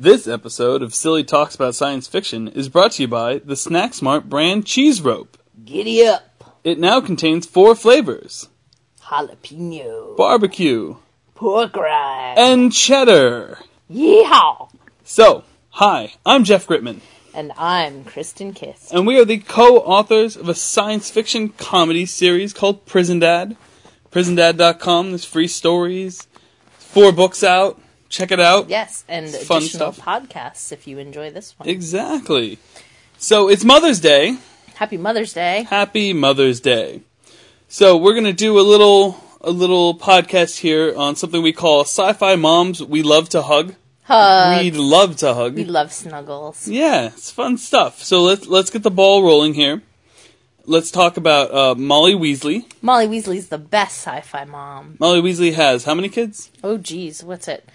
This episode of Silly Talks About Science Fiction is brought to you by the Snack Smart brand cheese rope. Giddy up, It now contains four flavors jalapeno, barbecue pork rind, and cheddar. yeehaw! So, hi, I'm Jeff Gritman, And I'm Kristen Kiss. and we are the co authors of a science fiction comedy series called Prison Dad. PrisonDad.com, there's free stories, four books out. Check it out. Yes, and Fun additional stuff. podcasts if you enjoy this one. Exactly. So, it's Mother's Day. Happy Mother's Day. Happy Mother's Day. So we're gonna do a little a little podcast here on something we call sci-fi moms we love to hug. Hug. We'd love to hug. We love snuggles. yeah, it's fun stuff. So let's let's get the ball rolling here. Let's talk about uh, Molly Weasley. Molly Weasley's the best sci-fi mom. Molly Weasley has how many kids? Oh, geez, what's it?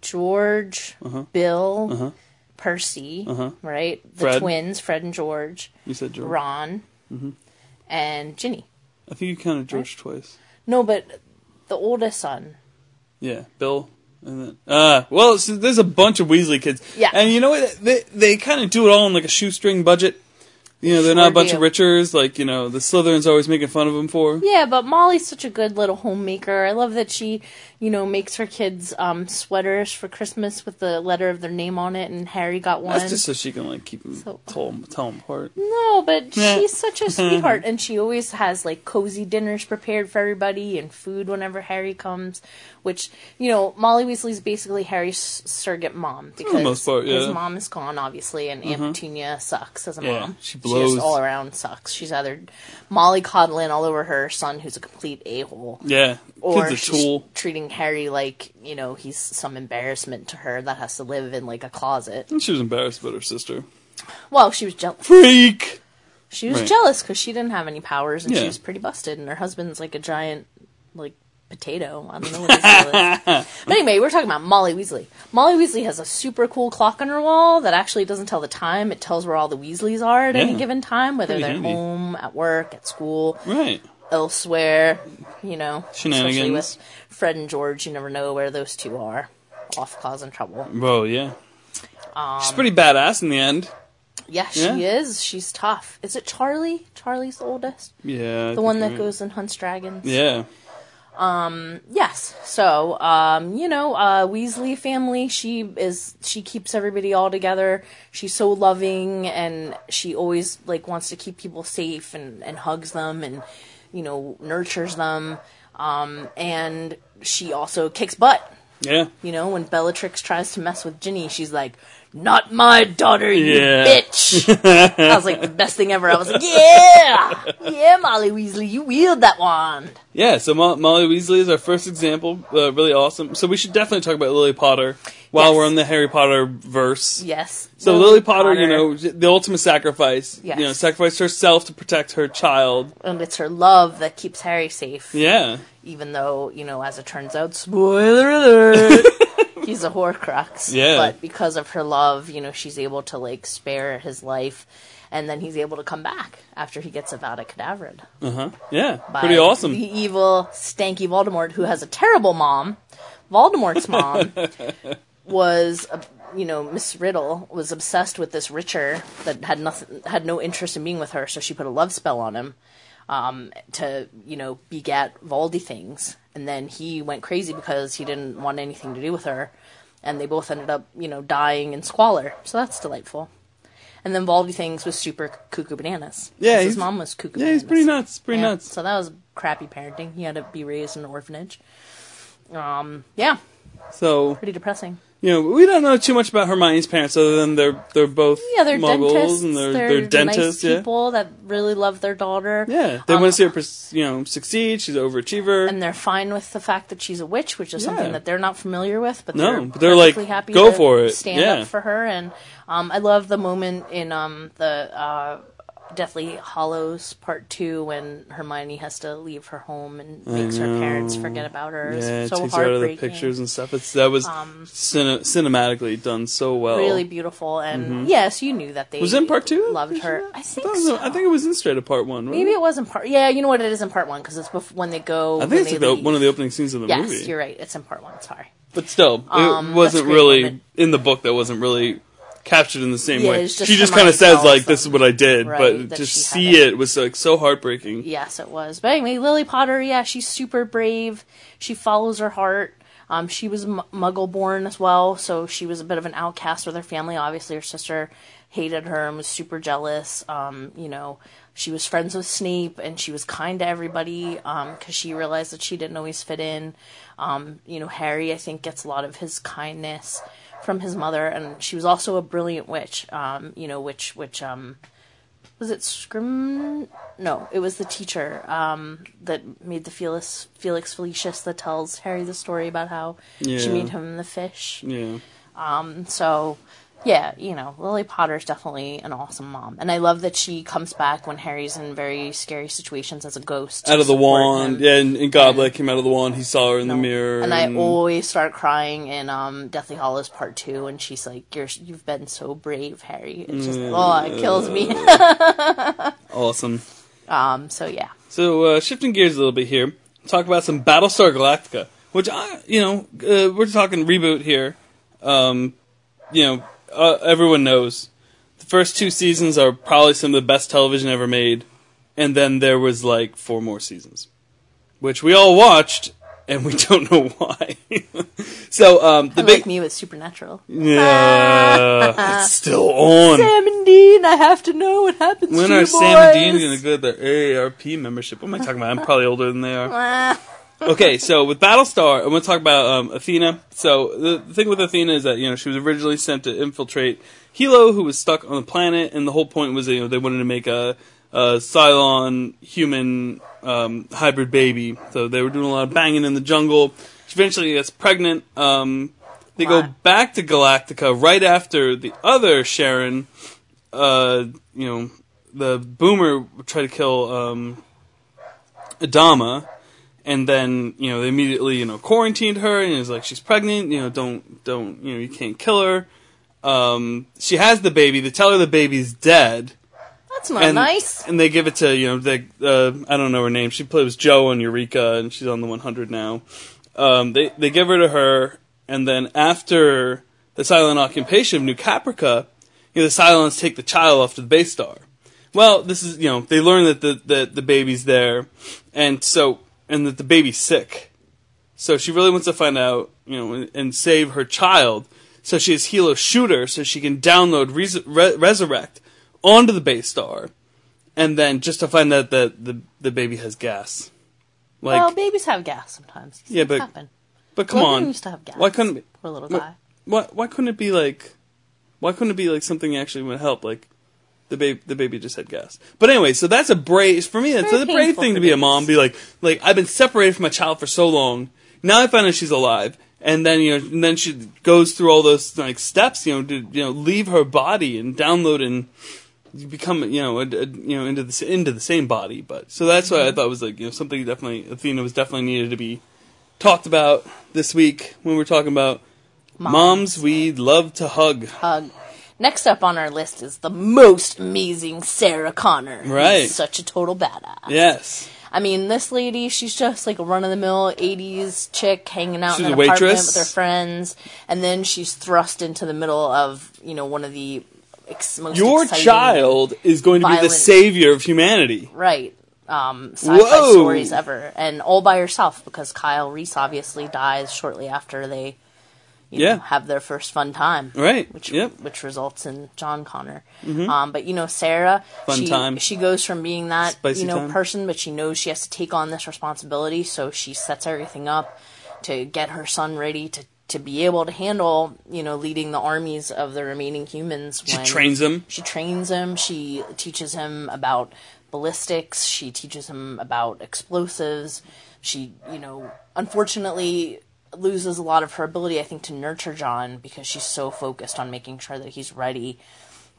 George, uh-huh. Bill, uh-huh. Percy, uh-huh. right? The Fred. twins, Fred and George, You said George. Ron, mm-hmm. and Ginny. I think you counted George twice. No, but the oldest son. Yeah, Bill. And then, uh, well, there's a bunch of Weasley kids. Yeah. And you know what? They they kind of do it all in like a shoestring budget. You know, they're not a bunch do. of richers like you know the Slytherins always making fun of them for. Yeah, but Molly's such a good little homemaker. I love that she, you know, makes her kids um, sweaters for Christmas with the letter of their name on it, and Harry got one. That's just so she can like keep them So- tell, tell them apart. No, but she's such a sweetheart, and she always has like cozy dinners prepared for everybody and food whenever Harry comes. Which you know, Molly Weasley's basically Harry's surrogate mom because most part, his yeah. Mm-hmm. mom is gone, obviously, and Aunt Petunia sucks as a Yeah, mom. she blows. just all around sucks. She's either Molly coddling all over her son, who's a complete a hole, Yeah, or she's treating Harry like you know he's some embarrassment to her that has to live in like a closet. And she was embarrassed about her sister. Well, she was jealous. Freak. She was Right. jealous because she didn't have any powers and Yeah. she was pretty busted, and her husband's like a giant, like potato. I don't know what his deal is. But anyway, we're talking about Molly Weasley. Molly Weasley has a super cool clock on her wall that actually doesn't tell the time. It tells where all the Weasleys are at any given time, whether Pretty they're handy. home, at work, at school, Right. elsewhere. You know, especially with Fred and George, you never know where those two are. Off causing trouble. Bro, yeah. Um, She's pretty badass in the end. Yeah, she Yeah. is. She's tough. Is it Charlie? Charlie's the oldest. Yeah. I The one that you're goes and hunts dragons. right. Yeah. Yes. So, um, you know, uh, Weasley family. She is. She keeps everybody all together. She's so loving, and she always like wants to keep people safe and and hugs them and you know nurtures them. Um, and she also kicks butt. Yeah. You know, when Bellatrix tries to mess with Ginny, she's like, "Not my daughter, you Yeah. bitch." that was like the best thing ever. I was like, "Yeah, yeah, Molly Weasley, you wield that wand." Yeah, so Mo- Molly Weasley is our first example. Uh, really awesome. So we should definitely talk about Lily Potter while Yes. we're on the Harry Potter verse. Yes. So Lily Potter, you know, the ultimate sacrifice. Yes. You know, sacrificed herself to protect her child. and it's her love that keeps Harry safe. Yeah. Even though, you know, as it turns out, spoiler alert, he's a Horcrux. Yeah. But because of her love, you know, she's able to like spare his life, and then he's able to come back after he gets Avada Kedavra. Uh huh. Yeah. by Pretty awesome. The evil, stanky Voldemort, who has a terrible mom. Voldemort's mom was, you know, Miss Riddle was obsessed with this Richer that had nothing, had no interest in being with her, so she put a love spell on him um, to, you know, beget Valdi things. And then he went crazy because he didn't want anything to do with her, and they both ended up, you know, dying in squalor. So that's delightful. And then Valdi things was super cuckoo bananas. Yeah, his mom was cuckoo. yeah, he's pretty nuts. Pretty Yeah, nuts. So that was crappy parenting. He had to be raised in an orphanage. Um, yeah, So pretty depressing. You know, we don't know too much about Hermione's parents other than they're they're both Yeah, they're muggles dentists. and they're they're they're dentists. nice yeah. people that really love their daughter. Yeah, they Um, want to see her, you know, succeed. She's an overachiever. And they're fine with the fact that she's a witch, which is Yeah. something that they're not familiar with. But No, they're, but they're like, happy "Go for it." stand Yeah. up for her. And um, I love the moment in um, the uh, Deathly Hallows Part Two when Hermione has to leave her home and makes her parents forget about her. It's yeah, it so takes her out of the pictures and stuff. It's that was cine- cinematically done so well. really beautiful. And yes, you knew that they Mm-hmm. Was in part two? Loved her. I think I, it so. I think it was in straight up part one. wasn't Maybe it? it was in part. Yeah, you know what? It is in part one because it's before when they go. I think it's like the, one of the opening scenes of the Yes, movie. Yes, you're right. It's in part one. Sorry. but still, Um, it wasn't that's a great really moment. in the book. That wasn't really captured in the same Yeah, way. just she just kind of says like, "This is what I did," Right, but to see it. it was like so heartbreaking. Yes, it was. But anyway, Lily Potter, yeah, she's super brave. She follows her heart. Um, she was m- Muggle born as well, so she was a bit of an outcast with her family. Obviously, her sister hated her and was super jealous. Um, you know, she was friends with Snape and she was kind to everybody because she realized that she didn't always fit in. Um, you know, Harry, I think, gets a lot of his kindness from his mother, and she was also a brilliant witch. Um, you know, which which um, was it Scrim? No, it was the teacher um, that made the Felix Felix Felicis that tells Harry the story about how she made him the fish. Yeah, So, yeah, you know, Lily Potter's definitely an awesome mom, and I love that she comes back when Harry's in very scary situations as a ghost. out of the wand. him. Yeah, and, and Goblet came out of the wand. He saw her in the mirror, And I always start crying in um, Deathly Hallows Part Two, and she's like, "You're you've been so brave, Harry." It's just oh, it kills me. awesome. um, so yeah, So uh, shifting gears a little bit here, talk about some Battlestar Galactica, which I, you know, uh, we're talking reboot here. Um, you know, uh, everyone knows the first two seasons are probably some of the best television ever made, and then there was like four more seasons, which we all watched, and we don't know why. so um, the Kinda big like me with Supernatural. yeah, it's still on. Sam and Dean, I have to know what happens When to are you Sam and Dean going to get their AARP membership? What am I talking about? I'm probably older than they are. Okay, so with Battlestar, I'm going to talk about um, Athena. So the, the thing with Athena is that you know she was originally sent to infiltrate Helo, who was stuck on the planet, and the whole point was that, you know they wanted to make a, a Cylon human um, hybrid baby. So they were doing a lot of banging in the jungle. She eventually gets pregnant. Um, they go back to Galactica right after the other Sharon. Uh, you know, the Boomer tried to kill um, Adama and then you know they immediately you know quarantined her and it's like she's pregnant you know don't don't you know you can't kill her. Um, she has the baby. They tell her the baby's dead. That's not and nice. and they give it to you know they uh, I don't know her name. She plays Jo on Eureka and she's on the 100 now. Um, they they give her to her and then after the Cylon occupation of New Caprica you know, the Cylons take the child off to the base star well, this is you know they learn that the that the baby's there, and so and that the baby's sick, so she really wants to find out you know and, save her child. So she has Helo shoot her so she can download res- re- resurrect onto the base star, and then just to find out that the the baby has gas. Like, well, babies have gas sometimes. These Yeah, but- happen. but come Logan on, used to have gas. why couldn't it be, Poor little guy. why why couldn't it be like why couldn't it be like something actually would help like the baby the baby just had gas. But anyway so that's a brave for me that's a brave thing to be a mom be like like i've been separated from my child for so long. Now i find out she's alive. And then you know and then she goes through all those like steps you know to you know leave her body and download and become you know a, a- you know into the into the same body. But so that's why i thought was like you know something definitely athena was definitely needed to be talked about this week when we're talking about moms we'd love to hug. Hug. Next up on our list is the most amazing Sarah Connor. who's Right. Such a total badass. yes I mean, this lady, she's just like a run of the mill 80s chick hanging out She's in a an apartment waitress? with her friends, and then she's thrust into the middle of, you know, one of the ex- most your child is going to be the savior of humanity right, um, sci-fi Whoa. stories ever, and all by herself because Kyle Reese obviously dies shortly after they, you Yeah. know, have their first fun time. right which yep Mm-hmm. which results in John Connor. Um, but you know, Sarah, Fun she time. she goes from being that Spicy you know time. person, but she knows she has to take on this responsibility, so she sets everything up to get her son ready to. To be able to handle, you know, leading the armies of the remaining humans. she trains him She trains him. She teaches him about ballistics. She teaches him about explosives. She, you know, unfortunately loses a lot of her ability, I think, to nurture John because she's so focused on making sure that he's ready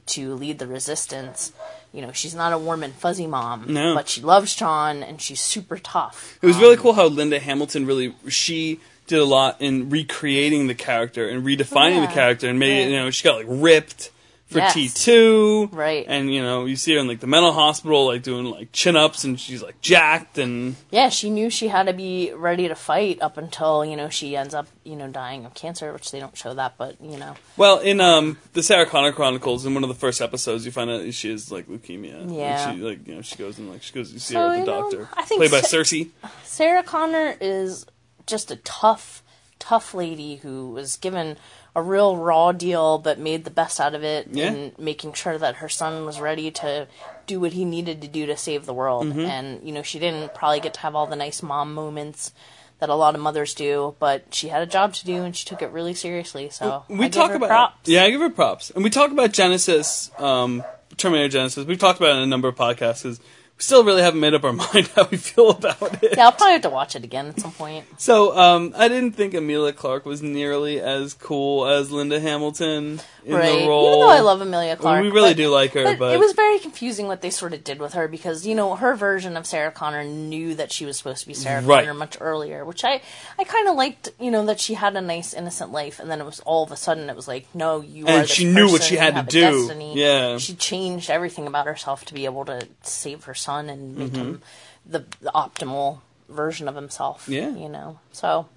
to lead the resistance. You know, she's not a warm and fuzzy mom, No. but she loves John and she's super tough. it was really um, cool how linda hamilton really she did a lot in recreating the character and redefining Yeah. the character and made it you know she got like ripped for Yes. T two, Right. And you know, you see her in like the mental hospital, like doing like chin ups, and she's like jacked, and Yeah, she knew she had to be ready to fight up until, you know, she ends up, you know, dying of cancer, which they don't show that, but, you know. well, in um the Sarah Connor Chronicles, in one of the first episodes, you find out she has like leukemia. Like, Yeah. she like you know she goes and like she goes to see So, her with you the know, doctor, I think played by Sa- Cersei. Sarah Connor is just a tough, tough lady who was given a real raw deal but made the best out of it Yeah. and making sure that her son was ready to do what he needed to do to save the world. Mm-hmm. And, you know, she didn't probably get to have all the nice mom moments that a lot of mothers do, but she had a job to do and she took it really seriously. So we I talk give her about props. yeah, I give her props, and we talk about Genisys, um, Terminator Genisys. We've talked about it in a number of podcasts. 'cause we still really haven't made up our mind how we feel about it. Yeah, I'll probably have to watch it again at some point. So um, I didn't think Emilia Clarke was nearly as cool as Linda Hamilton in right. the role. Even though I love Emilia I mean, Clarke. we really but- do like her, But, but, it was very confusing what they sort of did with her because you know her version of Sarah Connor knew that she was supposed to be Sarah Right. Connor much earlier, which I I kind of liked. You know that she had a nice innocent life, and then it was all of a sudden it was like, no, you And. She knew what she had to do. destiny. Yeah. she changed everything about herself to be able to save her son and make Mm-hmm. him the, the optimal version of himself. Yeah. you know. So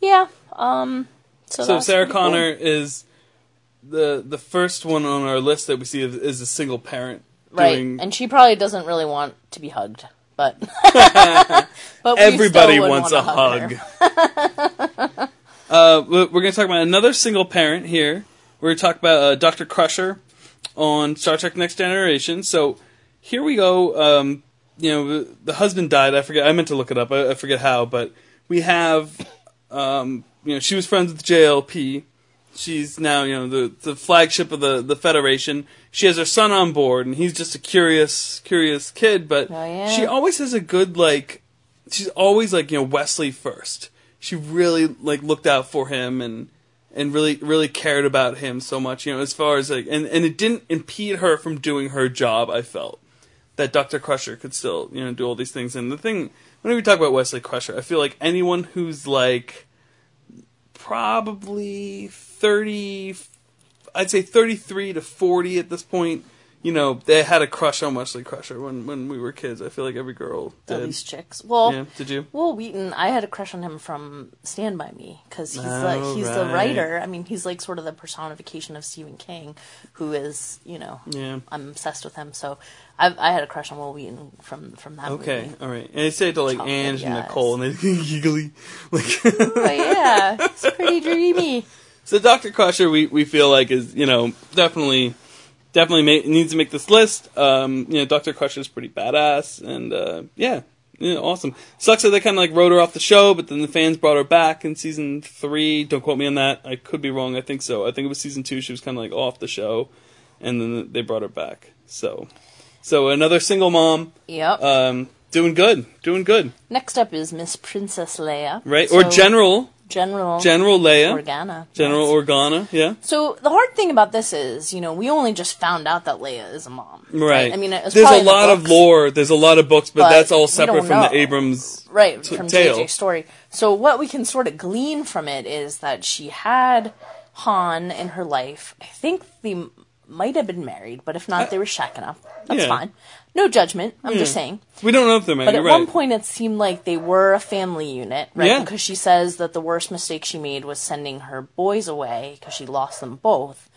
yeah, um. So, so Sarah pretty cool. Connor is the the first one on our list that we see is, a single parent Right, doing. and she probably doesn't really want to be hugged, but but Everybody wants a wanna hug. uh, we're going to talk about another single parent here. We're going to talk about uh, Dr. Crusher on Star Trek Next Generation. So here we go. Um, you know, the, husband died. I forget. I meant to look it up. I, I forget how, but we have. Um, you know, she was friends with JLP. She's now, you know, the the flagship of the the Federation. She has her son on board, and he's just a curious, curious kid. But Oh, yeah. she always has a good like. She's always like you know Wesley first. She really like looked out for him and and really really cared about him so much. You know, as far as like and and it didn't impede her from doing her job. I felt that Dr. Crusher could still, you know, do all these things. And the thing, whenever we talk about Wesley Crusher, I feel like anyone who's like probably 30, I'd say 33 to 40 at this point, you know, they had a crush on Wesley Crusher when, when we were kids. I feel like every girl All did. these chicks. Well, Yeah, did you? Well, Wheaton, I had a crush on him from Stand by Me because he's Oh, the he's the oh, writer. I mean, he's like sort of the personification of Stephen King, who is you know Yeah. I'm obsessed with him. So I I had a crush on Wil Wheaton from from that movie. Okay, movie. all right. And they say it to like Chocolate Ange and. Nicole, and they giggly. Like, But yeah, it's pretty dreamy. So Dr. Crusher, we, we feel like is you know definitely definitely ma- needs to make this list. Um, you know, Dr. Crusher is pretty badass, and uh, yeah, yeah, awesome. Sucks that they kind of like wrote her off the show, but then the fans brought her back in season three. Don't quote me on that. I could be wrong. I think so. I think it was season two. She was kind of like off the show, and then they brought her back. So, so another single mom, Yep. um, doing good, doing good, Next up is Miss Princess Leia. right? So, or General General General Leia, Organa. General yes. Organa, yeah. So the hard thing about this is, you know, we only just found out that Leia is a mom. Right. I mean, there's a in the lot of lore. There's a lot of books, but, But that's all separate from the. Abrams. right t- from tale. JJ's story. So what we can sort of glean from it is that she had Han in her life. I think they m- might have been married, but if not, they were shacking up. That's Yeah. fine. No judgment. I'm just saying. We don't know if they're married. But at right. one point, it seemed like they were a family unit, right? Yeah. Because she says that the worst mistake she made was sending her boys away because she lost them both.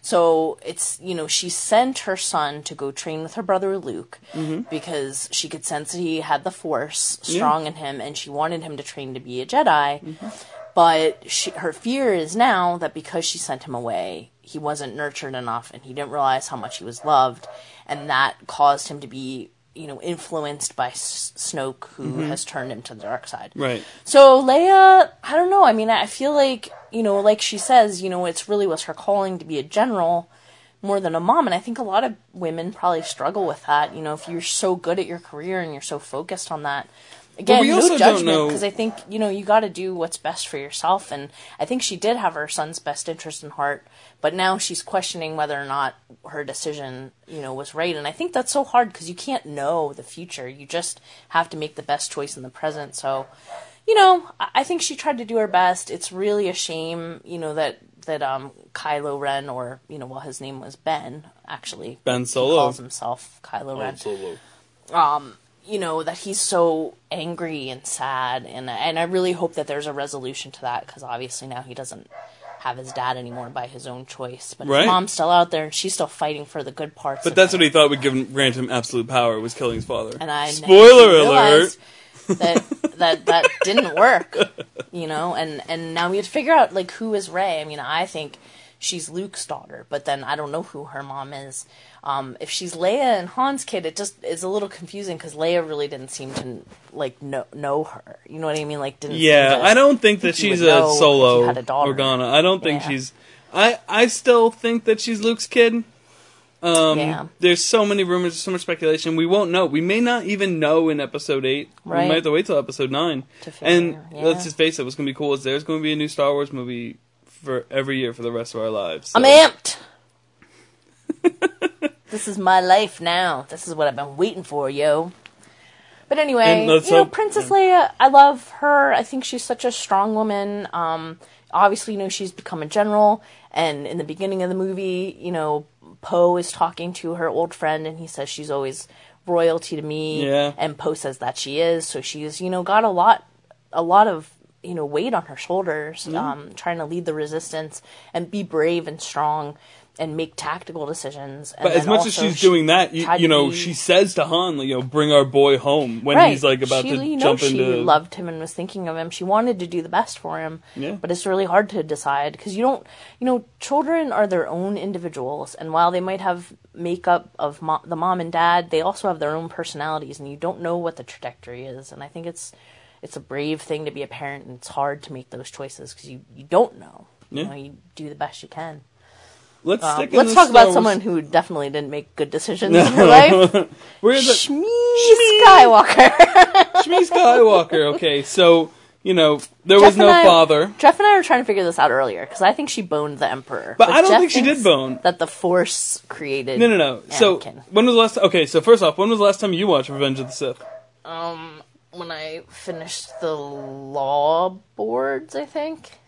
So it's, you know, she sent her son to go train with her brother Luke Mm-hmm. because she could sense that he had the force strong in him and she wanted him to train to be a Jedi. Mm-hmm. But she, her fear is now that because she sent him away, he wasn't nurtured enough and he didn't realize how much he was loved. And that caused him to be, you know, influenced by S- Snoke, who has turned him to the dark side. Mm-hmm. Right. So Leia, I don't know. I mean, I feel like you know, like she says, you know, it's really was her calling to be a general more than a mom, and I think a lot of women probably struggle with that. You know, if you're so good at your career and you're so focused on that. Again, we no judgment because I think you know you got to do what's best for yourself, and I think she did have her son's best interest in heart, but now she's questioning whether or not her decision, you know, was right, and I think that's so hard because you can't know the future. You just have to make the best choice in the present. So, you know, I think she tried to do her best. It's really a shame, you know, that that um Kylo Ren or you know well his name was Ben actually Ben He Solo. calls himself Kylo Ren um, you know that he's so angry and sad and and I really hope that there's a resolution to that because obviously now he doesn't have his dad anymore by his own choice but Right. his mom's still out there and she's still fighting for the good parts But that's him. what he thought would give him, grant him absolute power was killing his father. and I Spoiler alert. that that that didn't work you know and and now we have to figure out like who is Rey I mean I think she's Luke's daughter but then I don't know who her mom is um, if she's Leia and Han's kid, it just is a little confusing because Leia really didn't seem to like know know her. You know what I mean? Like didn't. seem Yeah, I don't think that she's a solo a. Organa. I don't think Yeah. she's. I I still think that she's Luke's kid. Um, Yeah. There's so many rumors, so much speculation. We won't know. We may not even know in episode eight. Right. We might have to wait till episode nine. To figure, and yeah. let's just face it, what's going to be cool is there's going to be a new Star Wars movie for every year for the rest of our lives. I'm amped. this is my life now. This is what I've been waiting for, yo. But anyway, you know, hope- Princess Leia, I love her. I think she's such a strong woman. Um, obviously, you know, she's become a general. And in the beginning of the movie, you know, Poe is talking to her old friend, and he says she's always royalty to me. Yeah. And Poe says that she is. So she's, you know, got a lot, a lot of you know weight on her shoulders, um, trying to lead the resistance and be brave and strong and make tactical decisions. And But as much as she's she doing that, you, you know, be- she says to Han, you know, bring our boy home when right. he's like about she, to you know, jump she into. loved him and was thinking of him. She wanted to do the best for him. Yeah. But it's really hard to decide because you don't, you know, children are their own individuals, and while they might have makeup of mo- the mom and dad, they also have their own personalities, and you don't know what the trajectory is. And I think it's it's a brave thing to be a parent, and it's hard to make those choices because you you don't know. You Yeah. know, you do the best you can. let's Um, stick let's talk about Wars- someone who definitely didn't make good decisions in her life. Where's the Shmi Skywalker. Shmi Skywalker? Okay, so you know there was no I- father. Jeff and I were trying to figure this out earlier because I think she boned the Emperor, But I don't Jeff think she did bone. That the Force created. No, no, no. So when was the last? Okay, so first off, when was the last time you watched Revenge of the Sith? Um, when I finished the law boards, I think,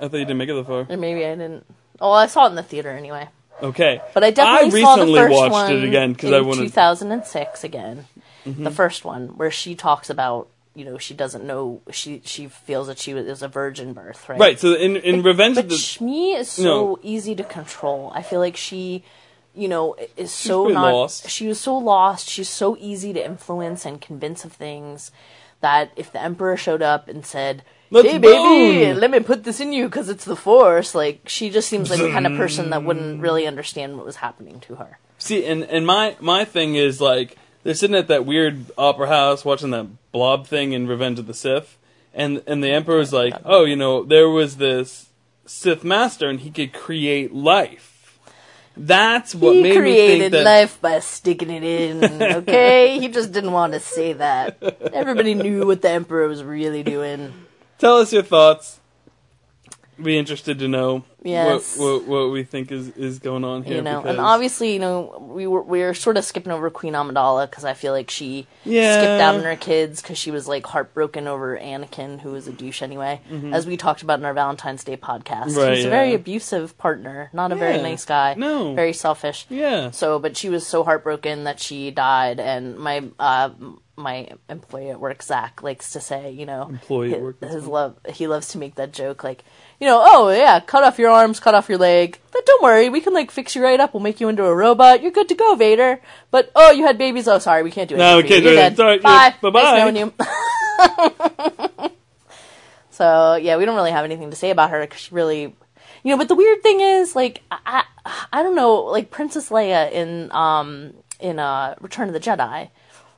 I thought you didn't make it that far. or maybe I didn't. Oh, I saw it in the theater anyway. Okay, But I definitely saw the recently first watched one it again because I wanted. 2006 again. Mm-hmm. The first one where she talks about you know she doesn't know she she feels that she was, a virgin birth, right? Right. So in in Revenge But of the Shmi is so No. easy to control. I feel like she, you know, is so pretty not. lost. She was so lost. She's so easy to influence and convince of things that if the emperor showed up and said, Let's "Hey, baby, bone." let me put this in you because it's the force," like she just seems like the kind of person that wouldn't really understand what was happening to her. See, and and my my thing is like they're sitting at that weird opera house watching that blob thing in Revenge of the Sith, and and the Emperor's like, oh, you know, there was this Sith master, and he could create life. That's what he made me think created that. life by sticking it in. Okay, he just didn't want to say that. Everybody knew what the emperor was really doing. Tell us your thoughts. Be interested to know Yes. what, what what we think is is going on here. you know, and obviously, you know, we were we were sort of skipping over Queen Amidala because I feel like she Yeah. skipped out on her kids because she was like heartbroken over Anakin, who was a douche anyway, as we talked about in our Valentine's Day podcast. Mm-hmm. Right, He's a very abusive partner, not a very nice guy. No. very selfish. yeah, So, but she was so heartbroken that she died, and my uh, my employee at work, Zach, likes to say, you know, Employee at work, his love, he loves to make that joke, like, you know, oh yeah, cut off your arms, cut off your leg, but don't worry, we can like fix you right up, we'll make you into a robot, you're good to go, Vader. But oh, you had babies, oh sorry, we can't do it. No, we can't you. do dead. Sorry, Bye. yeah, bye-bye. Nice knowing you. so yeah, we don't really have anything to say about her because she really. You know, but the weird thing is, like, I, I, I don't know, like Princess Leia in um in uh Return of the Jedi,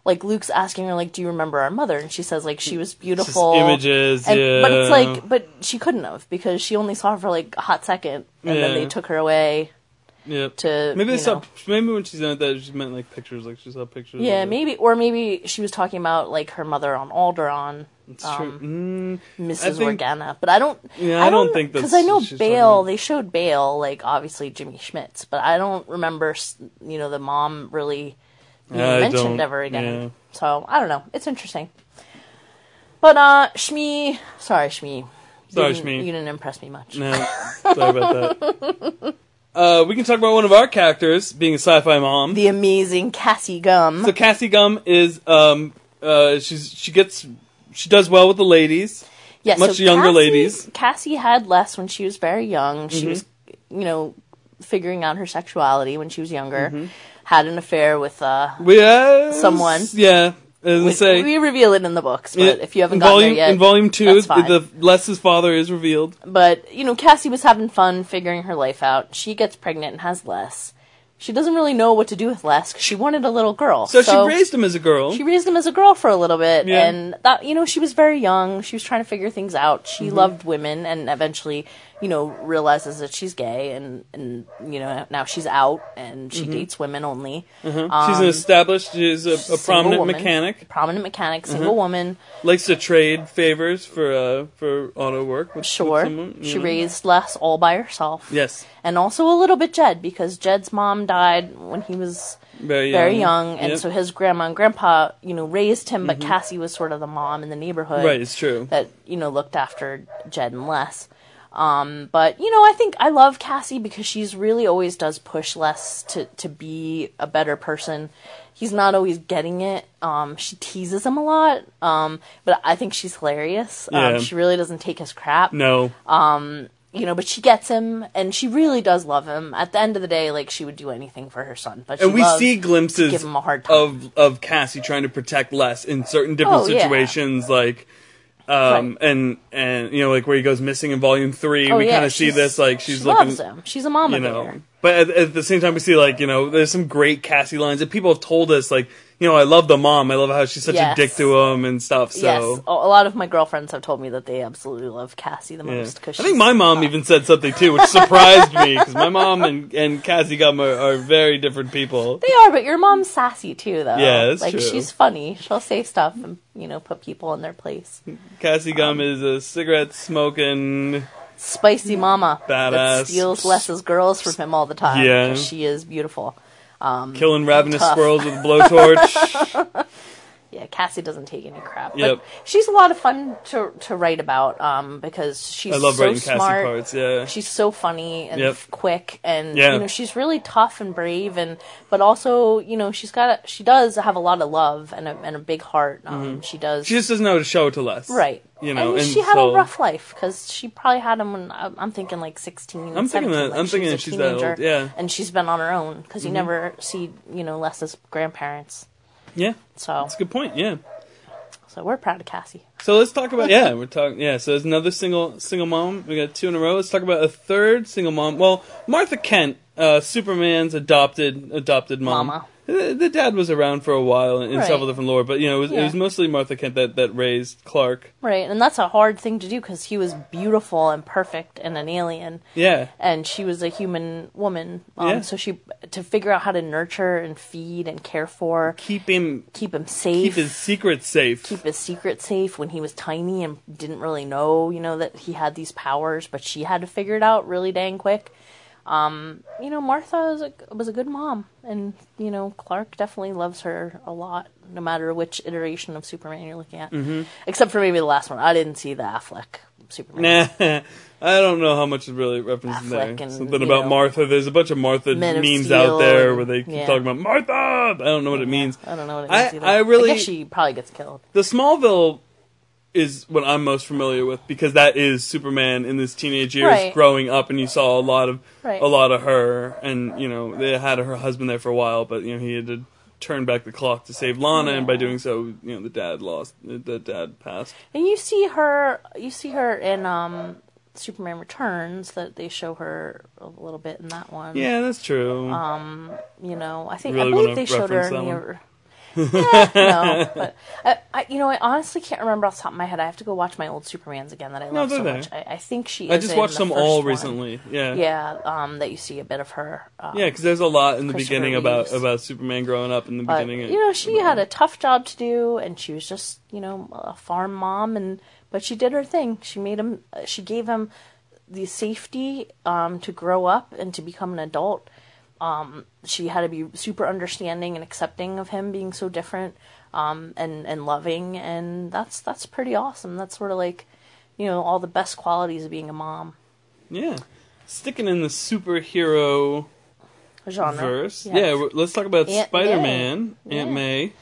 like Luke's asking her, like, do you remember our mother? And she says, like, she was beautiful. images, and, But it's like, but she couldn't have because she only saw her for like a hot second, and then they took her away yep. to Maybe they saw. know. Maybe when she meant that, she meant like pictures. Like she saw pictures. Yeah, maybe, or maybe she was talking about like her mother on Alderaan, It's um, true. Mm, Mrs. think- Organa. But I don't. Yeah, I don't think that's because I know Bail. They showed Bail, like obviously Jimmy Smits, but I don't remember. You know, the mom really I mentioned ever again. yeah. So I don't know. It's interesting. But uh, Shmi, sorry, Shmi, Sorry, Shmi. You didn't impress me much. No, sorry about that. Uh, we can talk about one of our characters being a sci-fi mom. The amazing Cassie Gum. so Cassie Gum is um uh she's she gets she does well with the ladies. Yeah, much so younger Cassie- ladies. Mm-hmm. Cassie had Les when she was very young. She was, you know, figuring out her sexuality when she was younger. Mm-hmm. Had an affair with uh, We Someone. Yeah, as I say. we reveal it in the books, but if you haven't gotten volume, there yet, in volume two, the Les's father is revealed. But you know, Cassie was having fun figuring her life out. She gets pregnant and has Les. She doesn't really know what to do with Les 'cause she wanted a little girl. So, she raised him as a girl. she raised him as a girl for a little bit, Yeah. and that you know she was very young. She was trying to figure things out. She Mm-hmm. loved women, and eventually, you know, realizes that she's gay, and and you know now she's out and Mm-hmm. she dates women only. she's an established. She's a, a prominent woman. mechanic. prominent mechanic, single Mm-hmm. woman. Likes to trade favors for uh for auto work. With, with Sure, someone, she know? raised Les all by herself. Yes, and also a little bit Jed because Jed's mom died when he was very young. very young, and Yep. so his grandma and grandpa, you know, raised him. But Cassie was sort of the mom in the neighborhood, Mm-hmm. right, it's true. That you know looked after Jed and Les. Um, but you know, I think I love Cassie because she's really always does push Les to to be a better person. He's not always getting it. Um, she teases him a lot, um, but I think she's hilarious. Yeah. Um, she really doesn't take his crap No, you know, but she gets him, and she really does love him. At the end of the day, like she would do anything for her son. But she and we see glimpses give him a hard time. of of Cassie trying to protect Les in certain different Oh, yeah. situations, like. Um Right. and and you know like where he goes missing in volume three, Oh, we yeah, kind of see this like she's she looking, loves him. She's a mama you know. bear. But at, at the same time, we see like you know there's some great Cassie lines that people have told us like you know I love the mom, I love how she's such Yes. a dick to him and stuff. So yes, a lot of my girlfriends have told me that they absolutely love Cassie the Yeah. most. Cause I think my mom even said something too, which surprised me because my mom and, and Cassie Gum are, are very different people. They are, but your mom's sassy too, though. Yeah, that's like true. she's funny. She'll say stuff and you know put people in their place. Cassie Um, Gum is a cigarette smoking. Spicy mama that Badass. steals Les's girls from him all the time. Yeah. she is beautiful. Um, killing ravenous squirrels with a blowtorch. Yeah, Cassie doesn't take any crap. Yep. But she's a lot of fun to to write about um, because she's I love so writing Cassie smart. parts. Yeah, She's so funny and Yep. quick, and Yeah. you know she's really tough and brave, and but also you know she's got a, she does have a lot of love and a and a big heart. Um, She does Mm-hmm. she just doesn't know how to show it to Les. right. You know, and, and she had so- a rough life because she probably had him when I'm thinking like 16. I'm thinking that- like I'm she thinking that she's that old, teenager, yeah. Mm-hmm. and she's been on her own because you never see you know Les's grandparents. Yeah, So that's a good point. Yeah. so we're proud of Cassie. So let's talk about yeah, we're talking yeah. So there's another single single mom. We got two in a row. Let's talk about a third single mom. Well, Martha Kent, uh, Superman's adopted adopted mom. Mama. The, the dad was around for a while in, in Right. several different lore, but you know it was, it Yeah. was mostly Martha Kent that, that raised Clark. Right, and that's a hard thing to do because he was beautiful and perfect and an alien, Yeah, and she was a human woman. Um, Yeah. So she to figure out how to nurture and feed and care for, keep him keep him safe, keep his secret safe. keep his secret safe when he was tiny and didn't really know, you know, that he had these powers, but she had to figure it out really dang quick. Um, you know, Martha was a, was a good mom, and you know, Clark definitely loves her a lot, no matter which iteration of Superman you're looking at, mm-hmm. except for maybe the last one. I didn't see the Affleck Superman. Nah, I don't know how much is really referenced there. And, Something about know, Martha. There's a bunch of Martha memes out there and- where they keep yeah. talking about Martha. I don't know what it means. I don't know what it I- means either. I really- guess she probably gets killed. The Smallville is what I'm most familiar with because that is Superman in his teenage years Right. growing up, and you saw a lot of Right. a lot of her, and you know they had her husband there for a while, but you know he had to turn back the clock to save Lana, and by doing so, you know the dad lost, the dad passed. And you see her, you see her in um, Superman Returns. That they show her a little bit in that one. Yeah, that's true. Um, You know, I think Really I believe they showed her in the. Eh, no, but I, I, you know, I honestly can't remember off the top of my head. I have to go watch my old Supermans again that I love so there. much. I, I think she. I is just watched the them all one. recently. Yeah. Yeah, um, that you see a bit of her. Um, Yeah, because there's a lot in the beginning about Reeves. about Superman growing up in the But beginning. you know, she had a tough job to do, and she was just you know a farm mom, and but she did her thing. She made him. She gave him the safety um, to grow up and to become an adult. Um, she had to be super understanding and accepting of him being so different, um, and and loving, and that's that's pretty awesome. That's sort of like, you know all the best qualities of being a mom Yeah. Sticking in the superhero genre. verse. Yes. Yeah, let's talk about Spider Man, May. Aunt. May.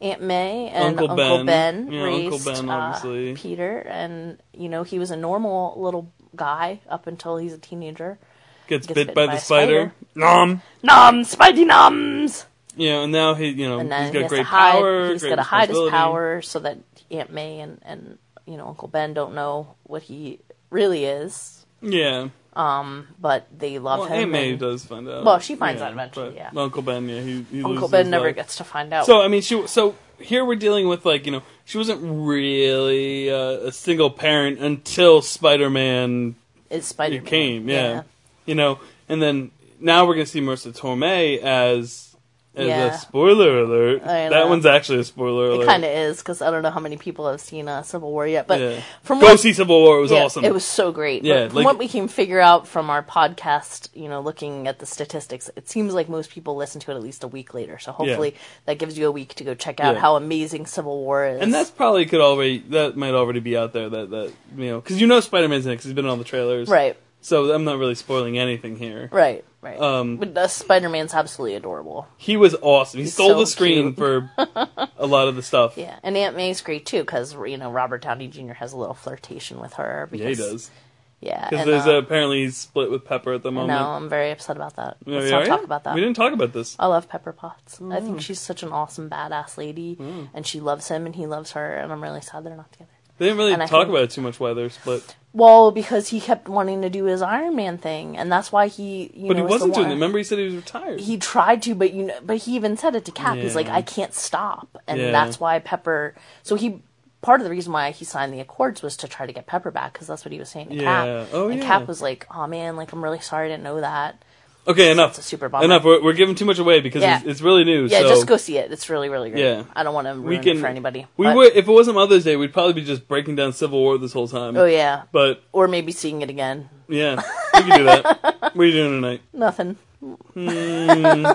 Aunt May and Uncle Uncle, Ben. Ben, Yeah, Uncle raised Ben, uh, obviously. Peter, and you know he was a normal little guy up until he's a teenager. Gets, bit, bit by, by the a spider. Nom. Noms, Spidey noms. Know, and now he, you know, he's he got has great hide. power. he's got to hide his power so that Aunt May and and you know Uncle Ben don't know what he really is. Yeah. Um, But they love Well, him. Aunt May and does find out. Well, she finds Yeah, out eventually, yeah. Uncle Ben, yeah, he, he Uncle Ben never life. gets to find out. So I mean, she. So here we're dealing with like you know she wasn't really uh, a single parent until Spider Man is Spider Man came, yeah. You know, and then now we're gonna see Marisa Tomei as as Yeah. a spoiler alert. I That know. one's actually a spoiler It alert. kind of is because I don't know how many people have seen uh, Civil War yet, but Yeah. from Go what see Civil War. It was yeah, awesome. it was so great. Yeah, but from like- what we can figure out from our podcast, you know, looking at the statistics, it seems like most people listen to it at least a week later. So hopefully that gives you a week to go check out Yeah. how amazing Civil War is. and that's probably could already that might already be out there. That that you know because you know Spider Man's in it because he's been on the trailers. right, So I'm not really spoiling anything here. right, right. Um, but uh, Spider Man's absolutely adorable. He was awesome. He He's stole so the screen cute. for a lot of the stuff. Yeah, and Aunt May's great too because you know Robert Downey Jr. has a little flirtation with her. Yeah, he does. Yeah, Because there's uh, apparently he's split with Pepper at the moment. No, I'm very upset about that. Yeah, Let's yeah, not yeah? talk about that. We didn't talk about this. I love Pepper Potts. I Mm. think she's such an awesome badass lady, and she loves him and he loves her, and I'm really sad they're not together. They didn't really and talk think- about it too much why they're split. Well, because he kept wanting to do his Iron Man thing, and that's why he, you But know, he wasn't doing it. Remember, he said he was retired. He tried to, but you know, but he even said it to Cap. He's like, I can't stop, and Yeah. that's why Pepper. So he. Part of the reason why he signed the Accords was to try to get Pepper back because that's what he was saying to Yeah. Cap. Oh, and yeah. Cap was like, "Oh man, like I'm really sorry, I didn't know that." Okay, enough. It's a super bummer. Enough. We're, we're giving too much away because Yeah. it's, it's really new. Yeah, so just go see it. It's really, really great. Yeah. I don't want to ruin we can it for anybody. We but- would if it wasn't Mother's Day, we'd probably be just breaking down Civil War this whole time. Oh yeah, But or maybe seeing it again. yeah, we can do that. what are you doing tonight? Nothing. All right. Hmm.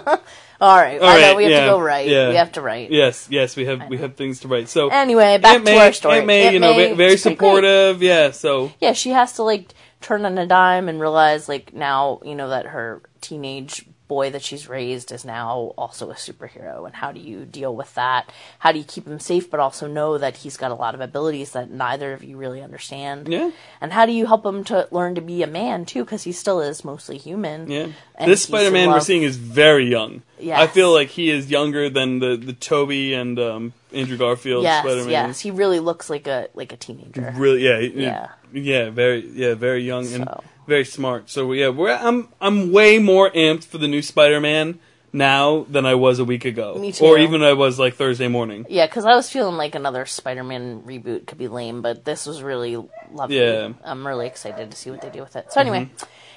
All I know right, we have yeah, to go right. yeah. We have to write. Yes, yes, we have we have things to write. So Anyway, back Aunt to May, our story. Aunt May, you know, ve- very is pretty great. supportive. Yeah, so Yeah, she has to like turn on a dime and realize like now you know that her teenage boy that she's raised is now also a superhero and how do you deal with that how do you keep him safe but also know that he's got a lot of abilities that neither of you really understand Yeah. and how do you help him to learn to be a man too because he still is mostly human Yeah. And this Spider-Man we're seeing is very young. Yes. I feel like he is younger than the the Tobey and um, Andrew Garfield yes Spider-Man. yes he really looks like a like a teenager Really, yeah, Yeah. yeah, very, yeah, very young and So. Very smart. So yeah, we're I'm I'm way more amped for the new Spider-Man now than I was a week ago, Me too. or even I was like Thursday morning. Yeah, because I was feeling like another Spider-Man reboot could be lame, but this was really lovely. Yeah. Mm-hmm. I'm really excited to see what they do with it. So anyway,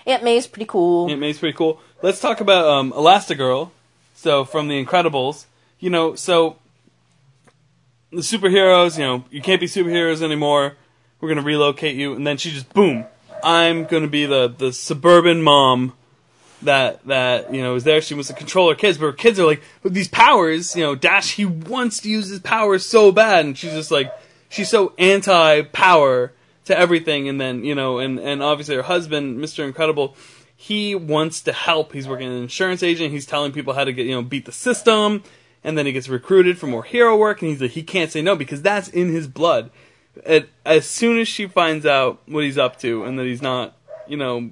Aunt May's pretty cool. Aunt May's pretty cool. Let's talk about um, Elastigirl. So from The Incredibles, you know, so the superheroes, you know, you can't be superheroes anymore. We're gonna relocate you, and then she just boom, I'm gonna be the the suburban mom that that you know is there. She wants to control her kids, but her kids are like these powers. You know, Dash he wants to use his powers so bad, and she's just like she's so anti power to everything. And then you know, and and obviously her husband, Mister Incredible, he wants to help. He's working as an insurance agent. He's telling people how to get you know beat the system, and then he gets recruited for more hero work. And he's like he can't say no because that's in his blood. At, as soon as she finds out what he's up to and that he's not, you know,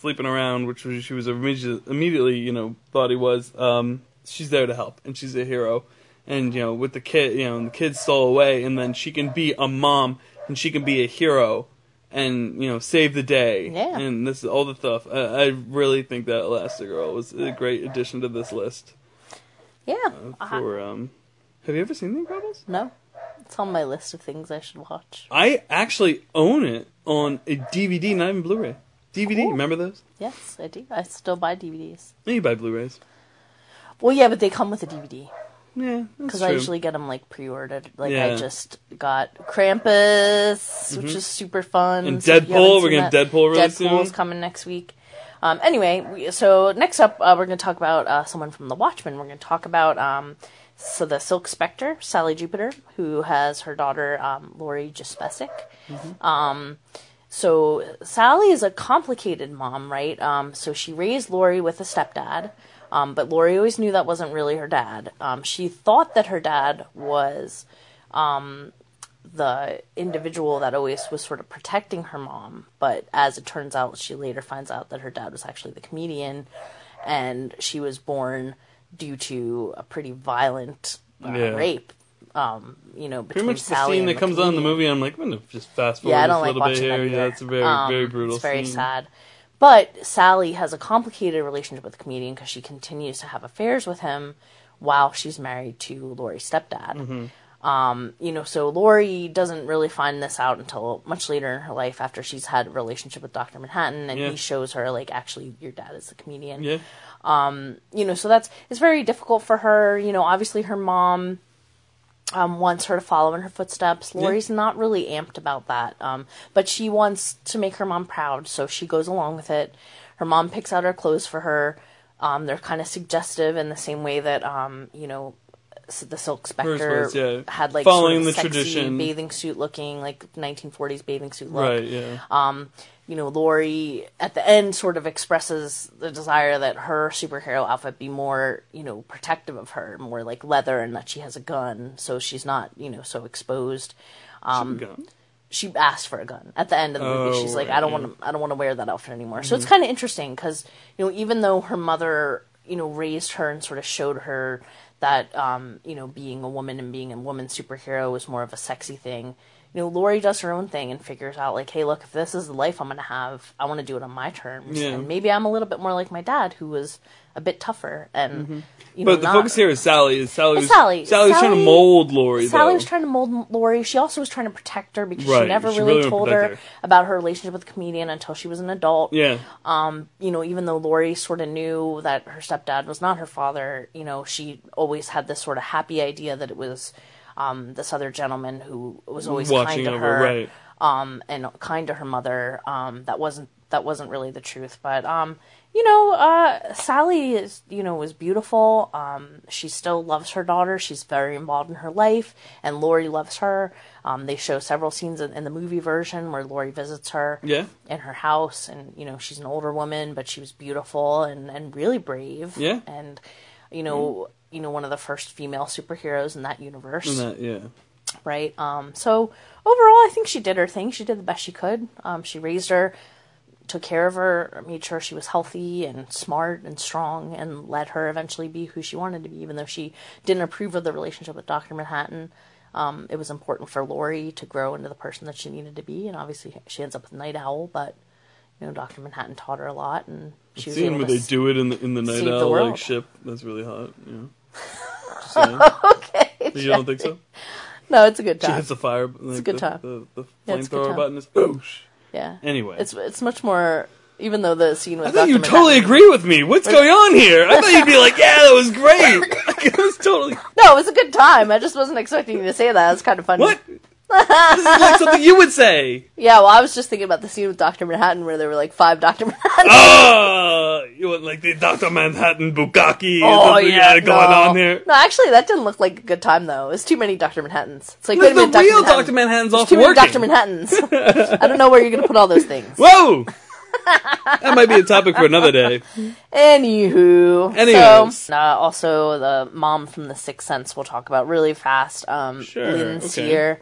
sleeping around, which was, she was immediately, you know, thought he was. Um, she's there to help, and she's a hero. And you know, with the kid, you know, and the kid stole away, and then she can be a mom, and she can be a hero, and you know, save the day. Yeah. And this is all the stuff. I, I really think that Elastigirl was a great addition to this list. Yeah. Uh-huh. For um, have you ever seen The Incredibles? No, it's on my list of things I should watch. I actually own it on a DVD, not even Blu-ray. DVD, Cool. remember those? Yes, I do. I still buy DVDs. You buy Blu-rays. Well, yeah, but they come with a DVD Yeah, that's because true. I usually get them like pre-ordered. Like I just got Krampus, which is super fun. Mm-hmm. And So if you Deadpool, haven't we're seen getting that- Deadpool really Deadpool's soon. coming next week. Um, anyway, we, so next up, uh, we're going to talk about uh, someone from The Watchmen. We're going to talk about um, so the Silk Spectre, Sally Jupiter, who has her daughter um, Laurie Juspeczyk. Um, so Sally is a complicated mom, right? Um, so she raised Laurie with a stepdad, um, but Laurie always knew that wasn't really her dad. Um, she thought that her dad was um, the individual that always was sort of protecting her mom, but as it turns out, she later finds out that her dad was actually the comedian, and she was born due to a pretty violent uh, Yeah. rape. Um, you know, between Pretty much the Sally scene that comes on in the movie. I'm like, I'm gonna just fast forward Yeah, I don't like little bit here. Yeah, it's a very Um, very brutal. It's very scene. sad. But Sally has a complicated relationship with the comedian because she continues to have affairs with him while she's married to Laurie's stepdad. Mm-hmm. Um, you know, so Laurie doesn't really find this out until much later in her life after she's had a relationship with Dr. Manhattan and Yeah. he shows her like actually your dad is the comedian Yeah, you know, so that's it's very difficult for her. You know, obviously her mom um, wants her to follow in her footsteps. Laurie's not really amped about that, um, but she wants to make her mom proud, so she goes along with it. Her mom picks out her clothes for her. Um, they're kind of suggestive in the same way that um, you know the Silk Spectre was, yeah. had like Following sort of the sexy tradition. bathing suit looking like 1940s bathing suit look right. Yeah, um, you know, Laurie at the end sort of expresses the desire that her superhero outfit be more, you know, protective of her, more like leather, and that she has a gun, so she's not, you know, so exposed. Um, she asked for a gun at the end of the movie. Oh, She's like, right, I don't yeah. Mm-hmm. want to, I don't want to wear that outfit anymore. So it's kind of interesting because you know, even though her mother, you know, raised her and sort of showed her that, um, you know, being a woman and being a woman superhero was more of a sexy thing. You know, Laurie does her own thing and figures out like, hey, look, if this is the life I'm going to have, I want to do it on my terms. Yeah. And maybe I'm a little bit more like my dad, who was a bit tougher and, mm-hmm. you know, But the not- focus here is Sally. Is Sally? Was, Sally. Sally was trying to mold Laurie. Sally though. was trying to mold Laurie. She also was trying to protect her because Right, she never she really, really told her, her. about her relationship with the comedian until she was an adult. Yeah, um, You know, even though Laurie sort of knew that her stepdad was not her father, you know, she always had this sort of happy idea that it was um, this other gentleman who was always watching kind to over. her Right. um, and kind to her mother. Um, that wasn't that wasn't really the truth, but um, you know, uh, Sally is you know was beautiful. Um, she still loves her daughter. She's very involved in her life, and Laurie loves her. Um, they show several scenes in, in the movie version where Laurie visits her Yeah. in her house, and you know she's an older woman, but she was beautiful and and really brave. Yeah. and you know. You know, one of the first female superheroes in that universe that, yeah. right? Um, so overall, I think she did her thing. She did the best she could. Um, she raised her, took care of her, made sure she was healthy and smart and strong, and let her eventually be who she wanted to be. Even though she didn't approve of the relationship with Doctor Manhattan, um, it was important for Laurie to grow into the person that she needed to be. And obviously, she ends up with Nite Owl, but you know, Doctor Manhattan taught her a lot, and she was Seeing where they do it in the in the night the owl world. like ship. That's really hot. Yeah. Okay, you don't think so? no, it's a good time. She hits the fire. Like, a good the, time. The, the Yeah, it's a good flamethrower button is oh, boosh. Yeah. Anyway. it's it's much more. Even though the scene with I thought Dr. you totally agree with me. What's going on here? I thought you'd be like, yeah, that was great. it was totally. No, it was a good time. I just wasn't expecting you to say that. It was kind of funny. What? This is like something you would say. Yeah, well, I was just thinking about the scene with Doctor Manhattan where there were like five Doctor Manhattan. Oh, you want like the Dr. Manhattan Bukaki Oh yeah, going no. on there? No, actually, that didn't look like a good time though. It's too many Doctor Manhattans. It's like Because wait a minute, the real. Dr. Manhattan's There's off too many. Doctor Manhattans. I don't know where you're gonna put all those things. Whoa! that might be a topic for another day. Anywho, Anyways. so uh, also the mom from The Sixth Sense we'll talk about really fast. Um, Sure, Lynn okay. Sear.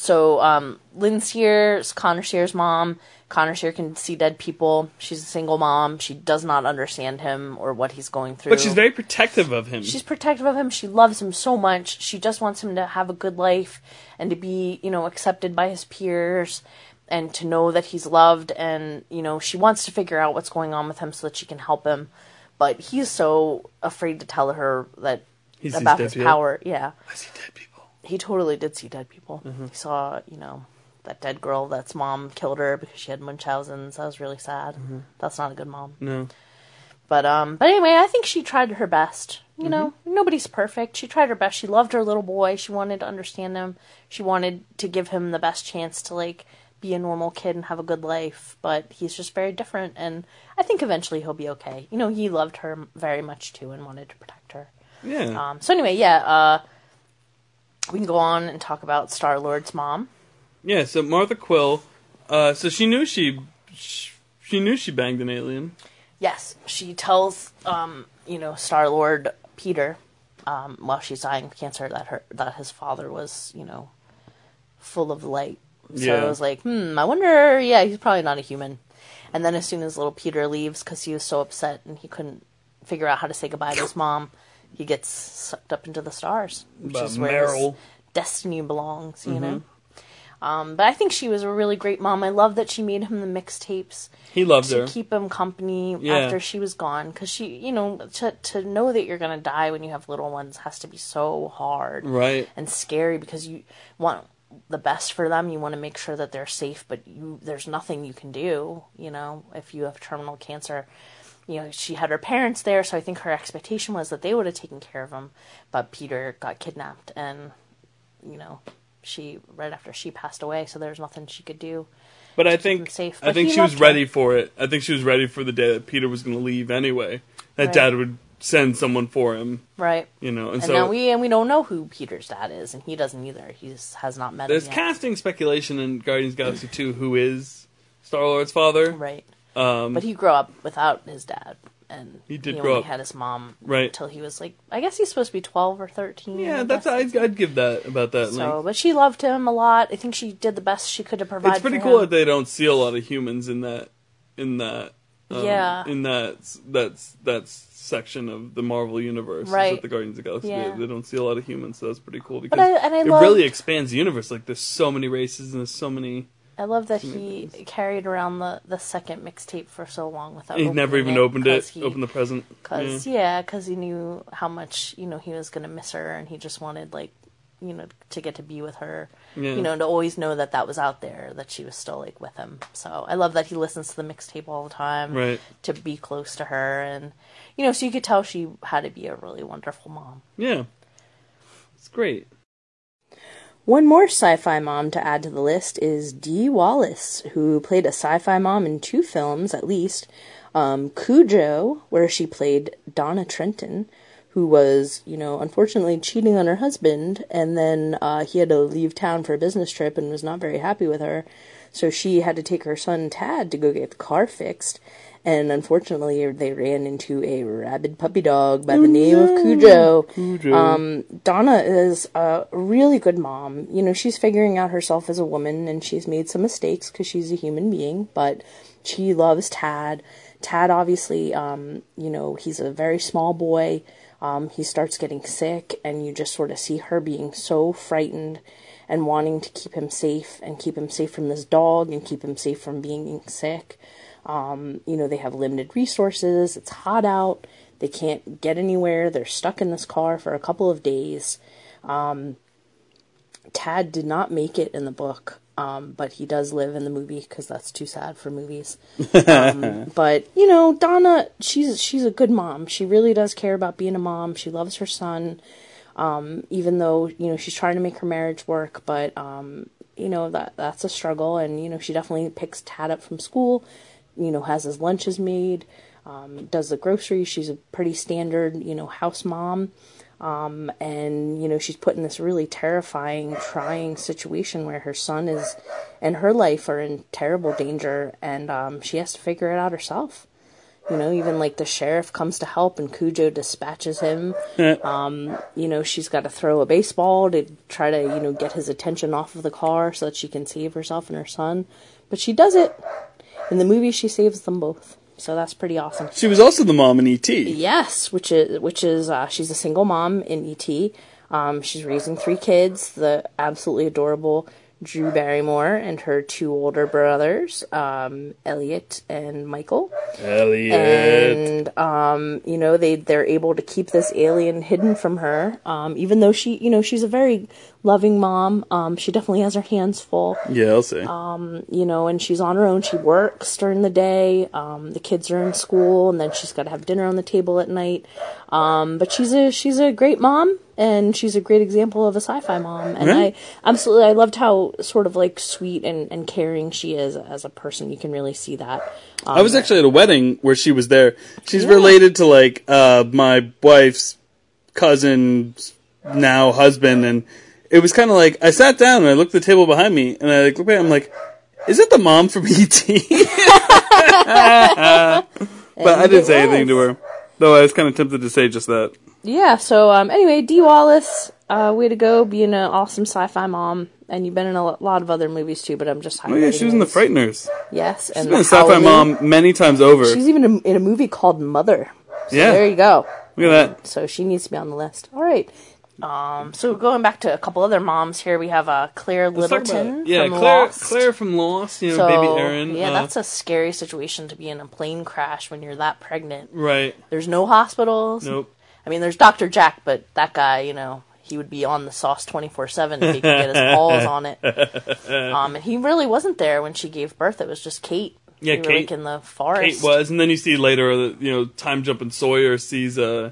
So um, Lynn Sear's Connor Sear's mom. Connor Sear can see dead people. She's a single mom. She does not understand him or what he's going through. But she's very protective of him. She's protective of him. She loves him so much. She just wants him to have a good life and to be, you know, accepted by his peers and to know that he's loved. And, you know, she wants to figure out what's going on with him so that she can help him. But he's so afraid to tell her that He sees about dead his people? power. Yeah. I see dead people. He totally did see dead people. Mm-hmm. He saw, you know, that dead girl that's mom killed her because she had Munchausen's. That was really sad. Mm-hmm. That's not a good mom. No. But um, but anyway, I think she tried her best. You know, Mm-hmm. nobody's perfect. She tried her best. She loved her little boy. She wanted to understand him. She wanted to give him the best chance to like be a normal kid and have a good life. But he's just very different, and I think eventually he'll be okay. You know, he loved her very much too and wanted to protect her. Yeah. Um, so anyway, yeah, uh, we can go on and talk about Star Lord's mom. yeah. So Martha Quill. Uh, so she knew she, she she knew she banged an alien. Yes, she tells um, you know Star Lord Peter um, while she's dying of cancer that her that his father was you know full of light. So Yeah. I was like, hmm, I wonder. Yeah, he's probably not a human. And then as soon as little Peter leaves because he was so upset and he couldn't figure out how to say goodbye to his mom, he gets sucked up into the stars, which is where his Meryl. destiny belongs. You know. Um, but I think she was a really great mom. I love that she made him the mixtapes He loves to her. keep him company Yeah. after she was gone because she you know to, to know that you're gonna die when you have little ones has to be so hard Right. and scary because you want the best for them you want to make sure that they're safe but you there's nothing you can do you know if you have terminal cancer you know she had her parents there so i think her expectation was that they would have taken care of him but peter got kidnapped and you know she right after she passed away so there's nothing she could do But I think safe. I think she was ready for it. I think she was ready for the day that Peter was going to leave anyway. That Right. Dad would send someone for him. right You know, and, And so now we and we don't know who Peter's dad is, and he doesn't either. He has not met there's casting speculation in Guardians of the Galaxy 2 who is Star Lord's father. right? Um, But he grew up without his dad, and He did he grow only up- had his mom Right. until he was like, I guess he's supposed to be twelve or thirteen. yeah, I that's. I'd, I'd give that about that. so. like, But she loved him a lot. I think she did the best she could to provide. it's pretty for cool that they don't see a lot of humans in that in that um, Yeah. in that that's that's section of the Marvel universe Right. with the Guardians of the Galaxy. Yeah. They, they don't see a lot of humans, so that's pretty cool because I- I it love- really expands the universe. Like there's so many races and there's so many. I love that he carried around the, the second mixtape for so long without. He never even opened it. he- opened the present. Cause yeah, because he knew how much you know he was gonna miss her, and he just wanted like, you know, to get to be with her. Yeah. You know, to always know that that was out there, that she was still like with him. So I love that he listens to the mixtape all the time, Right. To be close to her, and you know, so you could tell she had to be a really wonderful mom. Yeah, it's great. One more sci-fi mom to add to the list is Dee Wallace, who played a sci-fi mom in two films at least. Um, Cujo, where she played Donna Trenton, who was, you know, unfortunately cheating on her husband, and then uh, he had to leave town for a business trip and was not very happy with her. So she had to take her son Tad to go get the car fixed. And unfortunately, they ran into a rabid puppy dog by the name of Cujo. Cujo. Um, Donna is a really good mom. You know, she's figuring out herself as a woman and she's made some mistakes because she's a human being, but she loves Tad. Tad, obviously, um, you know, he's a very small boy. Um, he starts getting sick, and you just sort of see her being so frightened and wanting to keep him safe and keep him safe from this dog and keep him safe from being sick. Um, you know, they have limited resources. It's hot out. They can't get anywhere. They're stuck in this car for a couple of days. Um, Tad did not make it in the book, um, but he does live in the movie because that's too sad for movies. Um, but you know, Donna, she's she's a good mom. She really does care about being a mom. She loves her son, um, even though you know she's trying to make her marriage work. But um, you know that that's a struggle, and you know she definitely picks Tad up from school. You know, has his lunches made, um, does the groceries. She's a pretty standard, you know, house mom. Um, and you know she's put in this really terrifying, trying situation where her son is, and her life are in terrible danger, and um, she has to figure it out herself. You know, even like the sheriff comes to help, and Cujo dispatches him. um, you know, she's got to throw a baseball to try to you know get his attention off of the car so that she can save herself and her son, but she does it. In the movie, she saves them both, so that's pretty awesome. She was also the mom in E.T. Yes, which is which is uh, she's a single mom in ET. Um, she's raising three kids. The absolutely adorable Drew Barrymore and her two older brothers, um, Elliot and Michael. Elliot. And um, you know they they're able to keep this alien hidden from her. Um, even though she you know she's a very loving mom. Um, she definitely has her hands full yeah, I'll say. you know, and she's on her own. She works during the day. Um, the kids are in school, and then she's got to have dinner on the table at night. Um, but she's a she's a great mom, and she's a great example of a sci-fi mom. And Right. I absolutely I loved how sort of like sweet and, and caring she is as a person. You can really see that. Um, I was actually at a wedding where she was there. She's related to like uh, my wife's cousin's now husband, and it was kind of like I sat down and I looked at the table behind me, and I like looked at, I'm like, is it the mom from ET? but I didn't say anything to her, though I was kind of tempted to say just that. Yeah, so um, anyway, Dee Wallace, uh, way to go, being an awesome sci-fi mom, and you've been in a lot of other movies too. But I'm just Oh yeah, she was in The these. Frighteners. Yes, and She's been a sci-fi Howling. mom many times over. She's even in- in a movie called Mother. So Yeah. there you go. Look at that. So she needs to be on the list. All right. Um, so going back to a couple other moms here, we have uh, Claire Let's talk about Littleton. Yeah, from Claire, Lost. Claire from Lost. You know, so, baby Aaron. Yeah, uh, that's a scary situation to be in a plane crash when you're that pregnant. right. There's no hospitals. Nope. I mean, there's Dr. Jack, but that guy, you know, he would be on the sauce 24 7 if he could get his paws on it. Um, and he really wasn't there when she gave birth. It was just Kate. Yeah, were, Kate- in the forest. Kate was, and then you see later you know time jumping Sawyer sees uh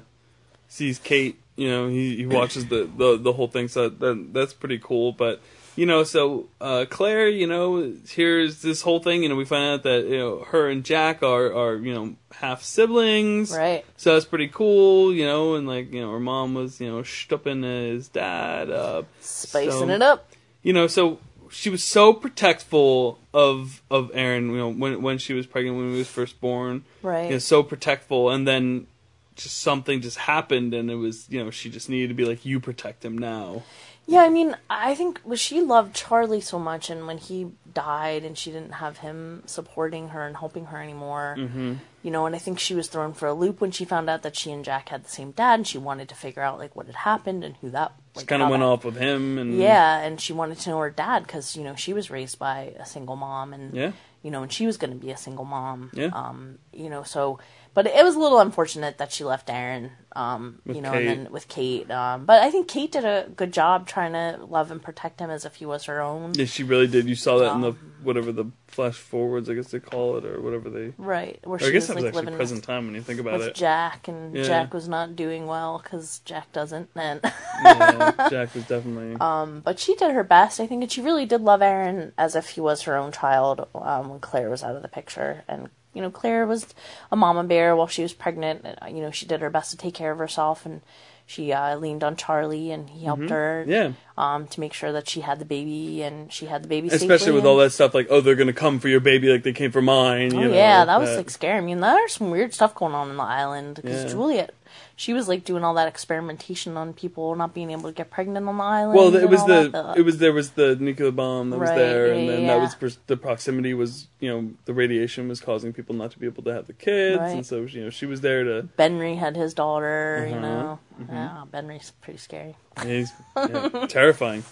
sees Kate. You know he, he watches the, the the whole thing, so that that's pretty cool. But you know, so uh, Claire, you know, here's this whole thing. You know, we find out that you know her and Jack are are you know half siblings, Right. So that's pretty cool. You know, and like you know her mom was you know stupping his dad up, Spicing So- it up. you know, so she was so protectful of of Aaron, you know, when when she was pregnant when he was first born. Right. You know, so protectful and then just something just happened and it was, you know, she just needed to be like you protect him now. Yeah, I mean, I think well, she loved Charlie so much, and when he died, and she didn't have him supporting her and helping her anymore, Mm-hmm. you know, and I think she was thrown for a loop when she found out that she and Jack had the same dad, and she wanted to figure out like what had happened and who that. Just Like, kind of went that- off with him and Yeah, and she wanted to know her dad because you know she was raised by a single mom, and Yeah. you know, and she was going to be a single mom. Yeah. Um, you know, so but it was a little unfortunate that she left Aaron. Um, you know, Kate. and then with Kate. Um, but I think Kate did a good job trying to love and protect him as if he was her own. Yeah, she really did. You saw that in the Um, whatever the flash forwards, I guess they call it, or whatever they. Right, where she I guess was that was like actually living present with, time when you think about it. Jack, and Yeah. Jack was not doing well because Jack doesn't. And yeah, Jack was definitely. Um, but she did her best, I think, and she really did love Aaron as if he was her own child um, when Claire was out of the picture. And you know, Claire was a mama bear while she was pregnant. And, uh, you know, she did her best to take care of herself, and she uh, leaned on Charlie, and he helped her. Mm-hmm. yeah. Um, to make sure that she had the baby, and she had the baby. Especially with and- all that stuff like, oh, they're gonna come for your baby like they came for mine. Oh know, yeah, that was like scary. I mean, there's some weird stuff going on in the island because Yeah. Juliet, she was like doing all that experimentation on people not being able to get pregnant on the island. Well, it was the that. it was there was the nuclear bomb that was Right, there, and then yeah. that was pers- the proximity was you know the radiation was causing people not to be able to have the kids, Right. and so you know she was there to. Benry had his daughter, you Uh-huh, know. Yeah, Benry's pretty scary. He's yeah, terrifying.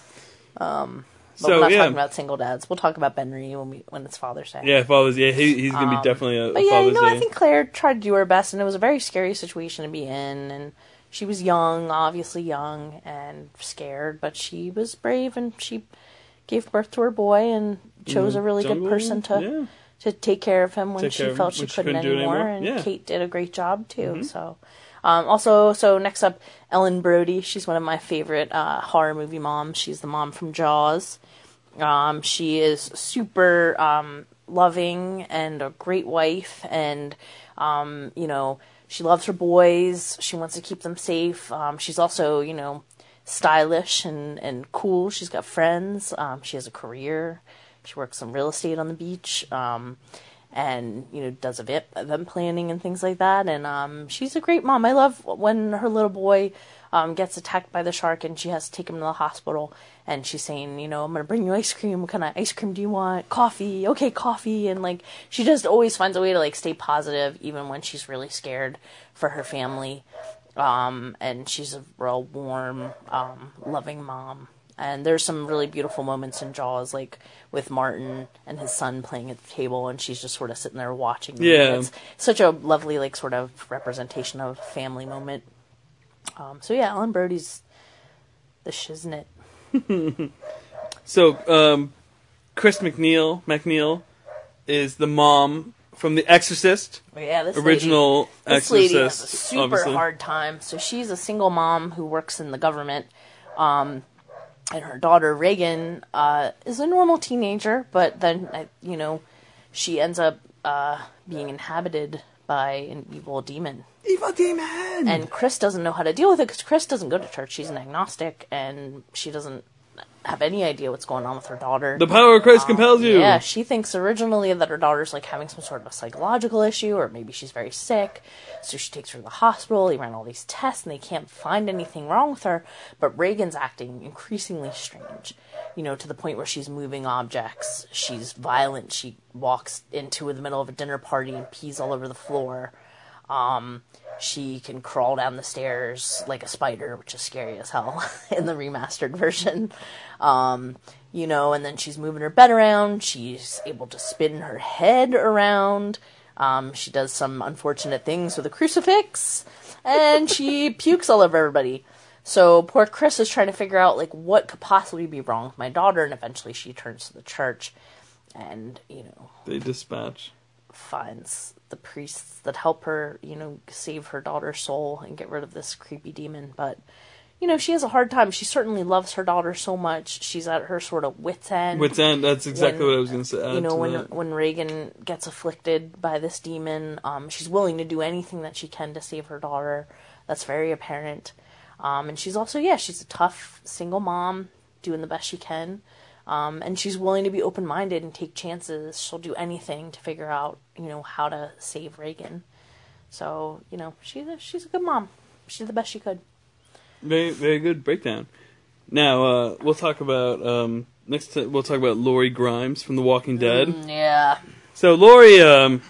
Um, so we're not yeah, talking about single dads. We'll talk about Benry when we when it's Father's Day. yeah, father's yeah he, he's gonna Um, be definitely a, But yeah, father's you know, day. I think Claire tried to do her best, and it was a very scary situation to be in. And she was young, obviously young and scared, but she was brave, and she gave birth to her boy and chose the a really jungle, good person to yeah. to take care of him when Take she care of him felt she she couldn't, couldn't anymore. anymore. And. Mm-hmm. Kate did a great job too. So. Um, also, so next up, Ellen Brody. She's one of my favorite uh, horror movie moms. She's the mom from Jaws. Um, she is super um, loving and a great wife, and um, you know she loves her boys. She wants to keep them safe. Um, she's also you know stylish and and cool. She's got friends. Um, she has a career. She works some real estate on the beach. Um, and you know does event planning and things like that. And um, she's a great mom. I love when her little boy um, gets attacked by the shark and she has to take him to the hospital. And she's saying, you know, I'm gonna bring you ice cream. What kind of ice cream do you want? Coffee. Okay, coffee. And like she just always finds a way to like stay positive even when she's really scared for her family. Um, and she's a real warm, um, loving mom. And there's some really beautiful moments in Jaws, like with Martin and his son playing at the table, and she's just sort of sitting there watching. them. Yeah. it's such a lovely, like, sort of representation of family moment. Um, so yeah, Ellen Brody's the shiznit. So, um, Chris McNeil, McNeil, is the mom from The Exorcist, But yeah, this lady- original Exorcist. this lady has a super obviously. hard time. So she's a single mom who works in the government, um, and her daughter Reagan uh, is a normal teenager, but then uh, you know she ends up uh, being inhabited by an evil demon. Evil demon. And Chris doesn't know how to deal with it because Chris doesn't go to church. She's an agnostic and she doesn't have any idea what's going on with her daughter. the power of Christ um, compels you. Yeah, she thinks originally that her daughter's like having some sort of a psychological issue, or maybe she's very sick. So she takes her to the hospital. They ran all these tests, and they can't find anything wrong with her. But Reagan's acting increasingly strange, you know, to the point where she's moving objects. She's violent. She walks into the middle of a dinner party and pees all over the floor. Um, she can crawl down the stairs like a spider, which is scary as hell in the remastered version. Um, you know, and then she's moving her bed around. She's able to spin her head around. Um, she does some unfortunate things with a crucifix, and she pukes all over everybody. So poor Chris is trying to figure out like what could possibly be wrong with my daughter, and eventually she turns to the church, and you know They dispatch. finds the priests that help her, you know, save her daughter's soul and get rid of this creepy demon. But, you know, she has a hard time. She certainly loves her daughter so much. She's at her sort of wit's end. Wits end. That's exactly When- what I was going to say. you know, when that. when Reagan gets afflicted by this demon, um, she's willing to do anything that she can to save her daughter. That's very apparent. Um, and she's also, yeah, she's a tough single mom, doing the best she can. Um, and she's willing to be open minded and take chances. She'll do anything to figure out, you know, how to save Reagan. So, you know, she's a, she's a good mom. She did the best she could. Very, very good breakdown. Now uh, we'll talk about um, next. T- we'll talk about Lori Grimes from The Walking Dead. Yeah. So Lori, um,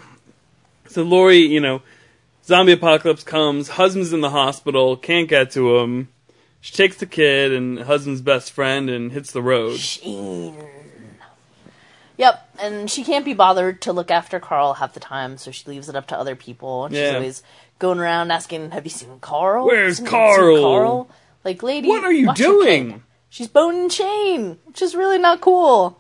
so Lori, you know, zombie apocalypse comes. Husband's in the hospital, can't get to him. She takes the kid and husband's best friend and hits the road. Shane. Yep, and she can't be bothered to look after Carl half the time, so she leaves it up to other people. And she's Yeah. always going around asking, "Have you seen Carl? Where's Have you seen Carl?" Carl?" Like, lady, What are you doing? She's bone and chain, which is really not cool.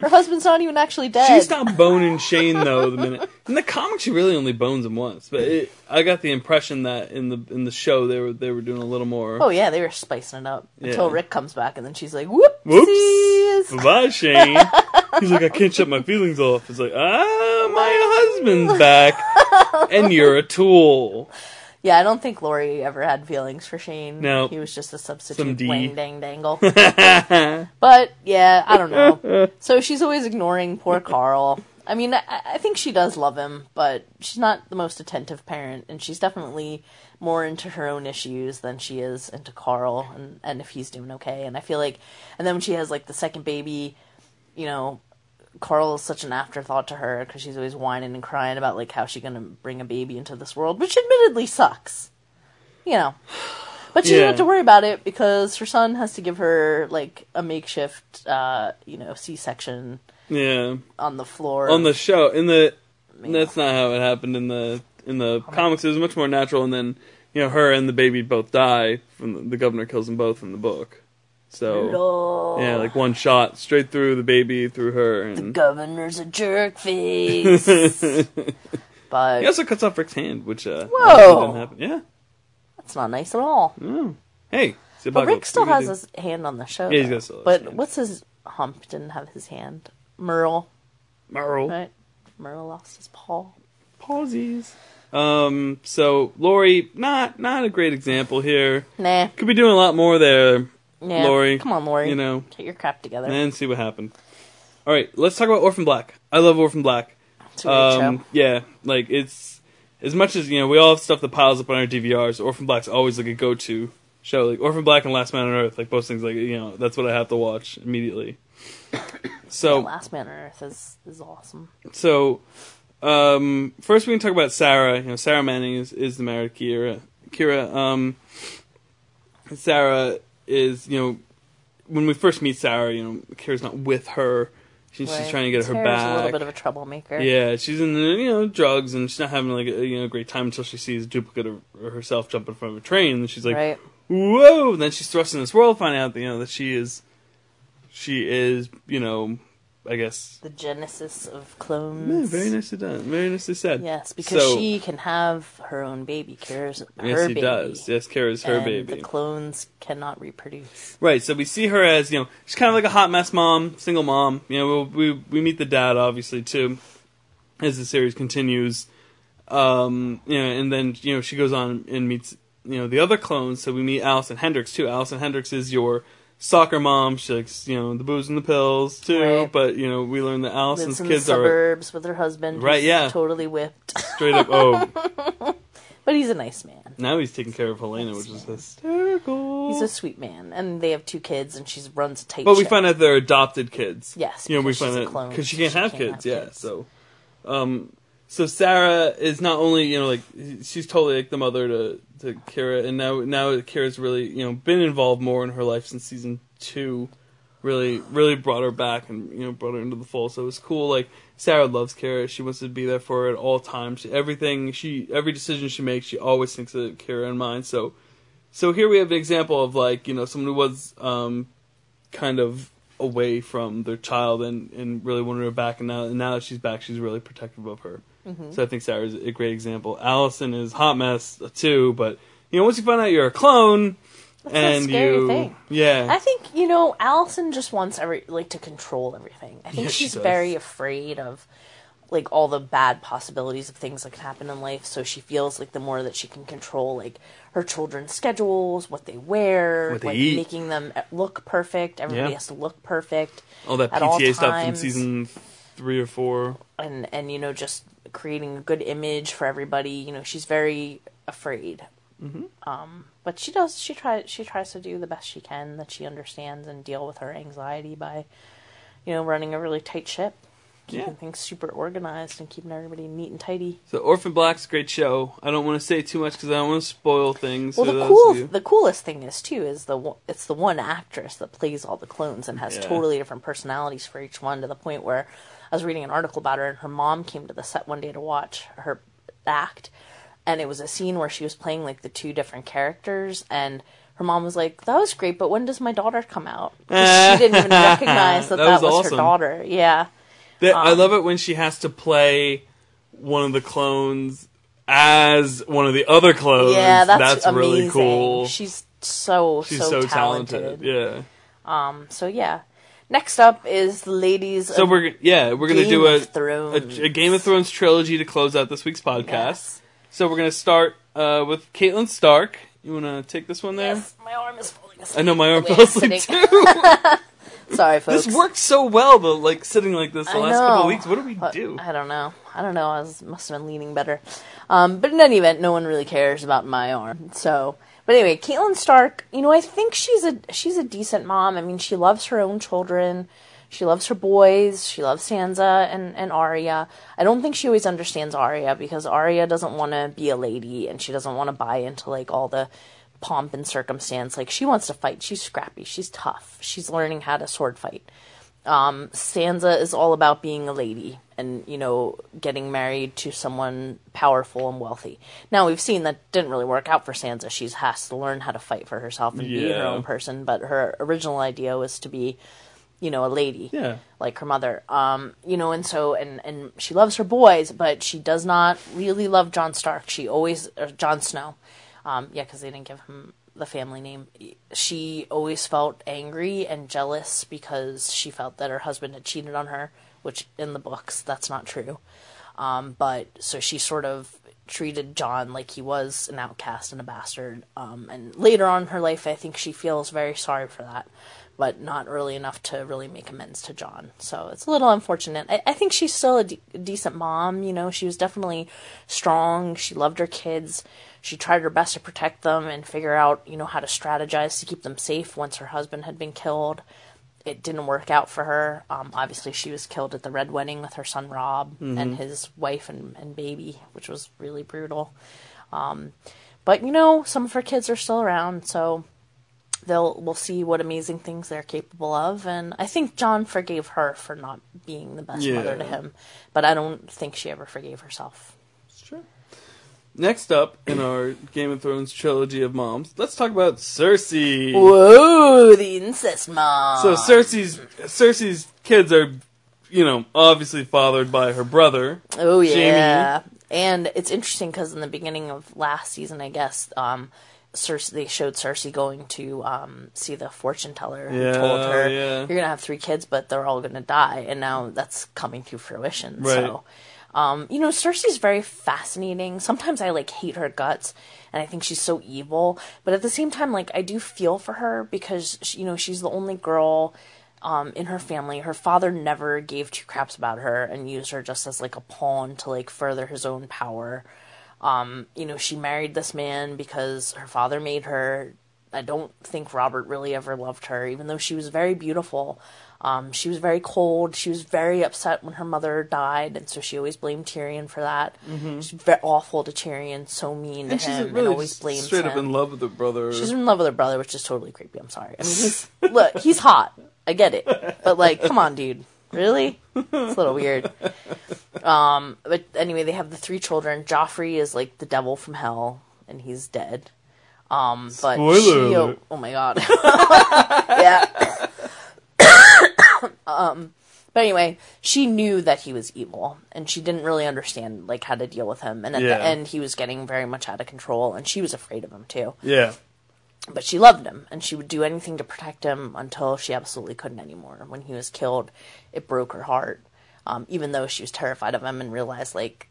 Her husband's not even actually dead. She's not boning Shane though. The minute in the comic, she really only bones him once. But it, I got the impression that in the in the show they were they were doing a little more. Oh yeah, they were spicing it up until Yeah. Rick comes back, and then she's like! Whoops. Bye, Shane. He's like, I can't shut my feelings off. It's like, ah, my husband's back, and you're a tool. Yeah, I don't think Lori ever had feelings for Shane. No. He was just a substitute wang dang dangle. but yeah, I don't know. So she's always ignoring poor Carl. I mean, I, I think she does love him, but she's not the most attentive parent, and she's definitely more into her own issues than she is into Carl and, and if he's doing okay. And I feel like, and then when she has like the second baby, you know, Carl is such an afterthought to her because she's always whining and crying about like how she's gonna bring a baby into this world, which admittedly sucks, you know. But she Yeah. doesn't have to worry about it because her son has to give her like a makeshift, uh, you know, C-section Yeah, on the floor. on the show in the that's not how it happened in the in the comics. It was much more natural, and then you know her and the baby both die. From the, the governor kills them both in the book. So yeah, like one shot straight through the baby through her, the governor's a jerk face. but he also cuts off Rick's hand, which uh, Whoa. didn't happen. Yeah. that's not nice at all. Oh. Hey, But. Rick still What do you has do? his hand on the show. Yeah, he's got But hand. what's his hump? Didn't have his hand. Merle, Merle. right? Merle lost his paw. Pausies. Um. So Lori, not not a great example here. Nah. Could be doing a lot more there, Yeah. Lori. Come on, Lori. You know, Get your crap together. and see what happened. All right, let's talk about Orphan Black. I love Orphan Black. It's a great Um, show. yeah, like it's as much as you know, we all have stuff that piles up on our DVRs. Orphan Black's always like a go-to show. Like Orphan Black and Last Man on Earth, like both things. Like you know, that's what I have to watch immediately. So Last Man on Earth is is awesome. So, um, first we can talk about Sarah. You know, Sarah Manning is, is the married Kira. Kira, um, Sarah is, you know, when we first meet Sarah, you know, Kira's not with her. She's, she's trying to get her Sarah's back. a little bit of a troublemaker. yeah, she's in the, you know drugs and she's not having like a you know great time until she sees a duplicate of herself jump in front of a train and she's like, right. whoa! And then she's thrust in this world, finding out that you know that she is, she is you know, I guess The genesis of Yeah, clones. very nicely done. Very nicely said. Yes, because So- she can have her own baby. Kira's her Yes, baby. does. Yes, Kara's her baby. The clones cannot reproduce. right. So we see her as you know she's kind of like a hot mess mom, single mom. You know, we we, we meet the dad obviously too, as the series continues. Um, you know, and then you know she goes on and meets you know the other clones. So we meet Alison Hendrix too. Alison Hendrix is your soccer mom. She likes you know the booze and the pills too. Right. But you know we learn that Alison's Lives in the kids are suburbs with her husband. Right, yeah. Totally whipped. straight up. Oh, but he's a nice man. now he's taking care of Helena, which is hysterical. He's a sweet man, and they have two kids, and she runs a tight. But we ship. find out they're adopted kids. Yes, you know we find out because she can't she have can't kids. have yeah, so um, so Sarah is not only you know like she's totally like the mother to to Kira, and now now Kira's really you know been involved more in her life since season two. Really, really brought her back and you know brought her into the fold. So it was cool. Like Sarah loves Kira. She wants to be there for her at all times. Everything she, every decision she makes, she always thinks of Kira in mind. So, so here we have an example of like you know someone who was um, kind of away from their child and, and really wanted her back, and now and now that she's back, she's really protective of her. Mm-hmm. So I think Sarah's a great example. Alison is hot mess too, but you know once you find out you're a clone, That's a and scary you thing. yeah I think you know Alison just wants every like to control everything. I think Yeah, she's does. very afraid of like all the bad possibilities of things that can happen in life. So she feels like the more that she can control like her children's schedules, what they wear, What they like eat. making them look perfect. Everybody Yeah. has to look perfect. all that at all PTA stuff from season three or four. and and you know just creating a good image for everybody. You know she's very afraid. Mm-hmm. Um, but she does. She tries. She tries to do the best she can that she understands and deal with her anxiety by, you know, running a really tight ship, keeping Yeah. things super organized and keeping everybody neat and tidy. So Orphan Black's a great show. I don't want to say too much because I don't want to spoil things. Well, the cool, the coolest thing is too is the it's the one actress that plays all the clones and has Yeah. totally different personalities for each one. To the point where I was reading an article about her, and her mom came to the set one day to watch her act, and it was a scene where she was playing like the two different characters, and her mom was like, "That was great, but when does my daughter come out?" she didn't even recognize that That that, was was, awesome. her daughter. Yeah. That- I um, love it when she has to play one of the clones as one of the other clones. Yeah, that's, amazing. really cool. She's so She's so, so, talented. Yeah. Um. So yeah. Next up is the ladies. So of we're yeah we're gonna Game do a, a a Game of Thrones trilogy to close out this week's podcast. Yes. So we're gonna start uh, with Catelyn Stark. You wanna take this one there? Yes, my arm is falling asleep. I know my arm fell asleep too. Sorry, folks. this worked so well though, like sitting like this the I last couple of weeks. What do we but do? I don't know. I don't know. I was, must have been leaning better. Um, but in any event, no one really cares about my arm. So, but anyway, Catelyn Stark. You know, I think she's a she's a decent mom. I mean, she loves her own children. She loves her boys. She loves Sansa and, and Arya. I don't think she always understands Arya because Arya doesn't want to be a lady and she doesn't want to buy into like all the pomp and circumstance. Like she wants to fight. She's scrappy. She's tough. She's learning how to sword fight. Um, Sansa is all about being a lady and you know getting married to someone powerful and wealthy. Now we've seen that didn't really work out for Sansa. She has to learn how to fight for herself and be her own person. But her original idea was to be, you know, a lady Yeah. like her mother. Um, you know, and so and and she loves her boys, but she does not really love Jon Stark. She always or Jon Snow. Um, yeah, because they didn't give him the family name. She always felt angry and jealous because she felt that her husband had cheated on her, which in the books that's not true. Um, but so she sort of treated Jon like he was an outcast and a bastard. Um, and later on in her life, I think she feels very sorry for that, but not early enough to really make amends to Jon. So it's a little unfortunate. I, I think she's still a, de- a decent mom. You know, she was definitely strong. She loved her kids. She tried her best to protect them and figure out, you know, how to strategize to keep them safe once her husband had been killed it didn't work out for her. Um, obviously, she was killed at the Red Wedding with her son Robb and his wife and, and baby, which was really brutal. Um, but you know, some of her kids are still around, so they'll we'll see what amazing things they're capable of. And I think Jon forgave her for not being the best mother to him, but I don't think she ever forgave herself. It's true. Next up in our Game of Thrones trilogy of moms, let's talk about Cersei. Whoa, the incest mom. So Cersei's Cersei's kids are, you know, obviously fathered by her brother. Oh Jaime. yeah, and it's interesting because in the beginning of last season, I guess, um, Cersei they showed Cersei going to um, see the fortune teller who Yeah, told her yeah. you're gonna have three kids, but they're all gonna die, and now that's coming to fruition. Right. So. Um, you know, Cersei's very fascinating. Sometimes I like hate her guts, and I think she's so evil. But at the same time, like I do feel for her because she, you know she's the only girl um, in her family. Her father never gave two craps about her and used her just as like a pawn to like further his own power. Um, you know, she married this man because her father made her. I don't think Robert really ever loved her, even though she was very beautiful. Um, she was very cold. She was very upset when her mother died, and so she always blamed Tyrion for that. Mm-hmm. She's very awful to Tyrion, so mean And to she's him, really and always blames straight him. up in love with her brother. She's in love with her brother, which is totally creepy. I'm sorry. I mean, he's look, he's hot. I get it, but like, come on, dude. Really? It's a little weird. Um, but anyway, they have the three children. Joffrey is like the devil from hell, and he's dead. Um, but Spoiler she, alert. oh my god, yeah. Um, but anyway, she knew that he was evil, and she didn't really understand like how to deal with him. And at Yeah. the end, he was getting very much out of control, and she was afraid of him too yeah. but she loved him and she would do anything to protect him until she absolutely couldn't anymore. When he was killed, it broke her heart. Um, even though she was terrified of him and realized like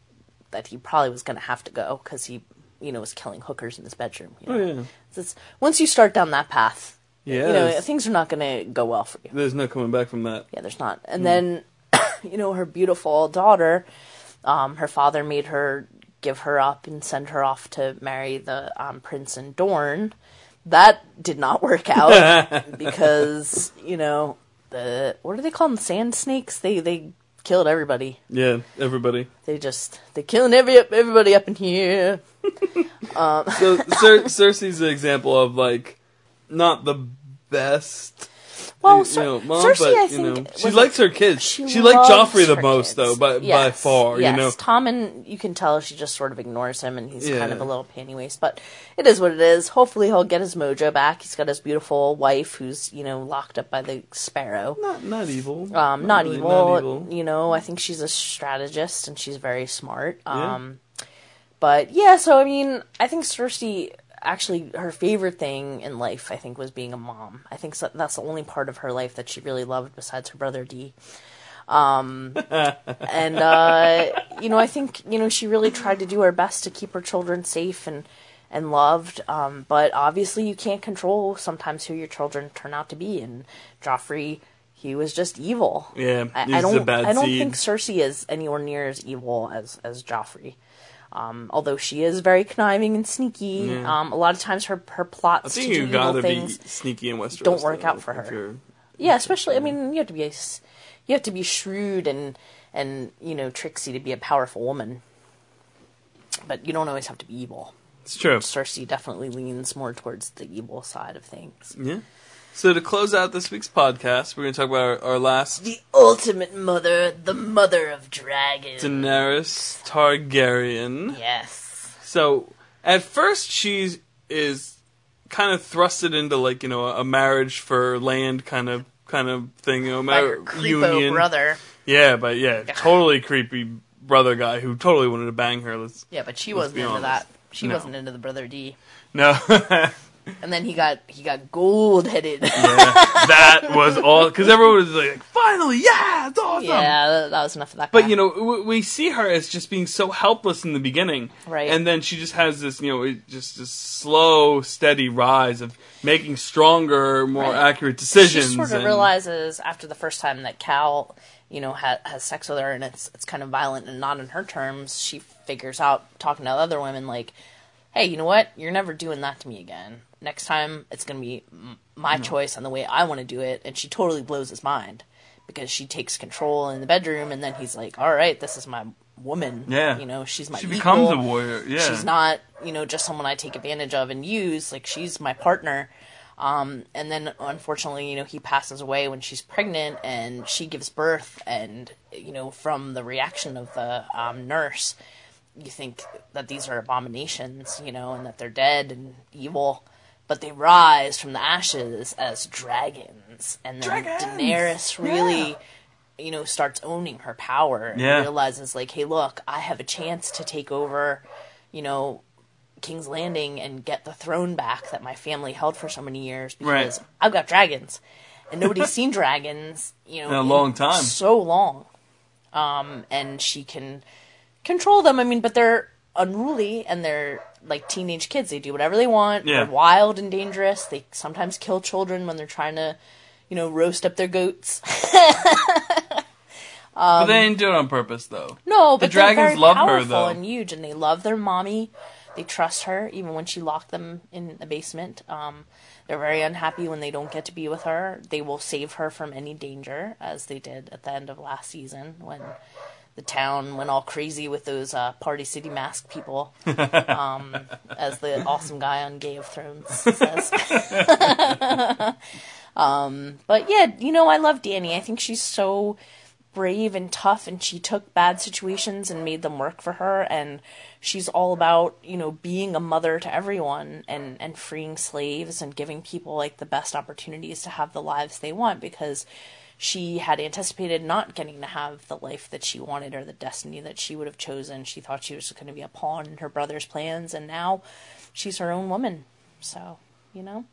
that he probably was going to have to go because he, you know, was killing hookers in his bedroom. You know? Oh, yeah. So it's- once you start down that path, Yeah. you know, things are not going to go well for you. there's no coming back from that. Yeah, there's not. And then, you know, her beautiful daughter, um, her father made her give her up and send her off to marry the um, prince in Dorne. That did not work out because you know the what do they call them? Sand snakes. They they killed everybody. Yeah, everybody. They just they killing every everybody up in here. So Cer- Cersei's an example of like not the best. Well, you know, mom, Cersei, but I you think, know, she likes her kids. She, She, liked Joffrey the most, kids. though, by by far. Yes, You know, Tommen you can tell she just sort of ignores him, and he's kind of a little panty waste. But it is what it is. Hopefully, he'll get his mojo back. He's got his beautiful wife, who's you know locked up by the Sparrow. not not evil. Um, not, really, evil, Not evil. You know, I think she's a strategist and she's very smart. Yeah. Um, but yeah, so I mean, I think Cersei actually her favorite thing in life, I think, was being a mom. I think so, that's the only part of her life that she really loved besides her brother D. Um, and uh, you know, I think you know she really tried to do her best to keep her children safe and and loved. Um, but obviously, you can't control sometimes who your children turn out to be. And Joffrey, he was just evil. Yeah, I, he's I a don't. I don't seed. think Cersei is anywhere near as evil as as Joffrey. Um, although she is very conniving and sneaky, um, a lot of times her her plots to do evil things, sneaky in Westeros. don't work though, out for her. yeah. Especially, I mean, you have to be a you have to be shrewd and and you know tricksy to be a powerful woman. But you don't always have to be evil. It's true. Cersei definitely leans more towards the evil side of things. Yeah. So to close out this week's podcast, we're going to talk about our, our last The ultimate mother, the mother of dragons. Daenerys Targaryen. yes. So at first she is kind of thrusted into like you know a marriage for land kind of kind of thing, you know, By her creepo union. brother. Yeah, but yeah, totally creepy brother guy who totally wanted to bang her. Let's Yeah, but she Let's wasn't be into honest. that. She No. wasn't into the brother D. no. And then he got he got gold headed. Yeah, that was all because everyone was like, "Finally, yeah, it's awesome." yeah, that, that was enough of that. guy. But you know, w- we see her as just being so helpless in the beginning, Right. And then she just has this, you know, just this slow, steady rise of making stronger, more Right. accurate decisions. she sort of and- realizes after the first time that Khal, you know, ha- has sex with her and it's it's kind of violent and not in her terms. She figures out talking to other women like, "Hey, you know what? You're never doing that to me again. Next time it's gonna be m- my choice on the way I want to do it." And she totally blows his mind because she takes control in the bedroom, and then he's like, "All right, this is my woman. Yeah. you know, she's my She equal. becomes a warrior. Yeah, She's not, you know, just someone I take advantage of and use. Like she's my partner. Um, and then unfortunately, you know, he passes away when she's pregnant and she gives birth. And, you know, from the reaction of the um, nurse, you think that these are abominations, you know, and that they're dead and evil. But they rise from the ashes as dragons. And then Dragons! Daenerys really, Yeah. you know, starts owning her power and Yeah. realizes, like, hey, look, I have a chance to take over, you know, King's Landing and get the throne back that my family held for so many years because Right. I've got dragons. And nobody's seen dragons, you know, In a long time. So long. Um, and she can control them. I mean, but they're unruly and they're like teenage kids. They do whatever they want. Yeah. They're wild and dangerous. They sometimes kill children when they're trying to, you know, roast up their goats. but they didn't do it on purpose, though. No, but dragons they're very love her, though. and huge, and they love their mommy. They trust her, even when she locked them in the basement. Um, they're very unhappy when they don't get to be with her. They will save her from any danger, as they did at the end of last season when the town went all crazy with those uh, Party City mask people, um, as the awesome guy on Game of Thrones says. um, but yeah, you know, I love Dany. I think she's so brave and tough and she took bad situations and made them work for her and she's all about you know being a mother to everyone and and freeing slaves and giving people like the best opportunities to have the lives they want because she had anticipated not getting to have the life that she wanted or the destiny that she would have chosen she thought she was going to be a pawn in her brother's plans and now she's her own woman so you know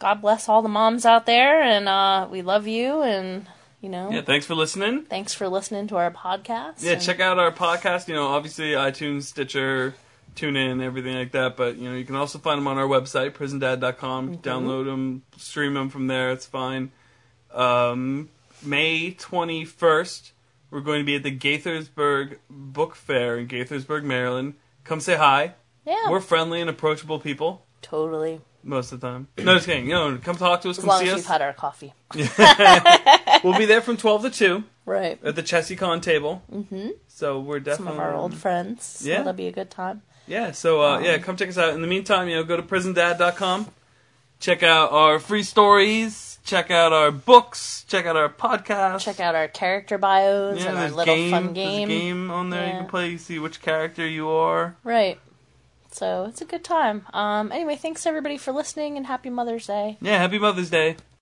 god bless all the moms out there and uh we love you and you know Yeah, thanks for listening. thanks for listening to our podcast. Yeah, and- check out our podcast. You know, obviously iTunes, Stitcher, TuneIn, everything like that. But you know, you can also find them on our website, prisondad.com. Mm-hmm. Download them, stream them from there. It's fine. Um, May twenty first, we're going to be at the Gaithersburg Book Fair in Gaithersburg, Maryland. Come say hi. Yeah, We're friendly and approachable people totally. most of the time. No, just kidding. You know, come talk to us. As Come long see as us. we've had our coffee. We'll be there from twelve to two Right. at the Chessiecon table. Mm-hmm. So we're definitely... Some of our old friends. Yeah. that'll be a good time. Yeah, so uh, yeah, come check us out. In the meantime, you know, go to prisondad.com, check out our free stories, check out our books, check out our podcast. Check out our character bios yeah, and our there's little game, fun there's a game. game on there you can play. You see which character you are. Right. So it's a good time. Um. Anyway, thanks everybody for listening and happy Mother's Day. Yeah, happy Mother's Day.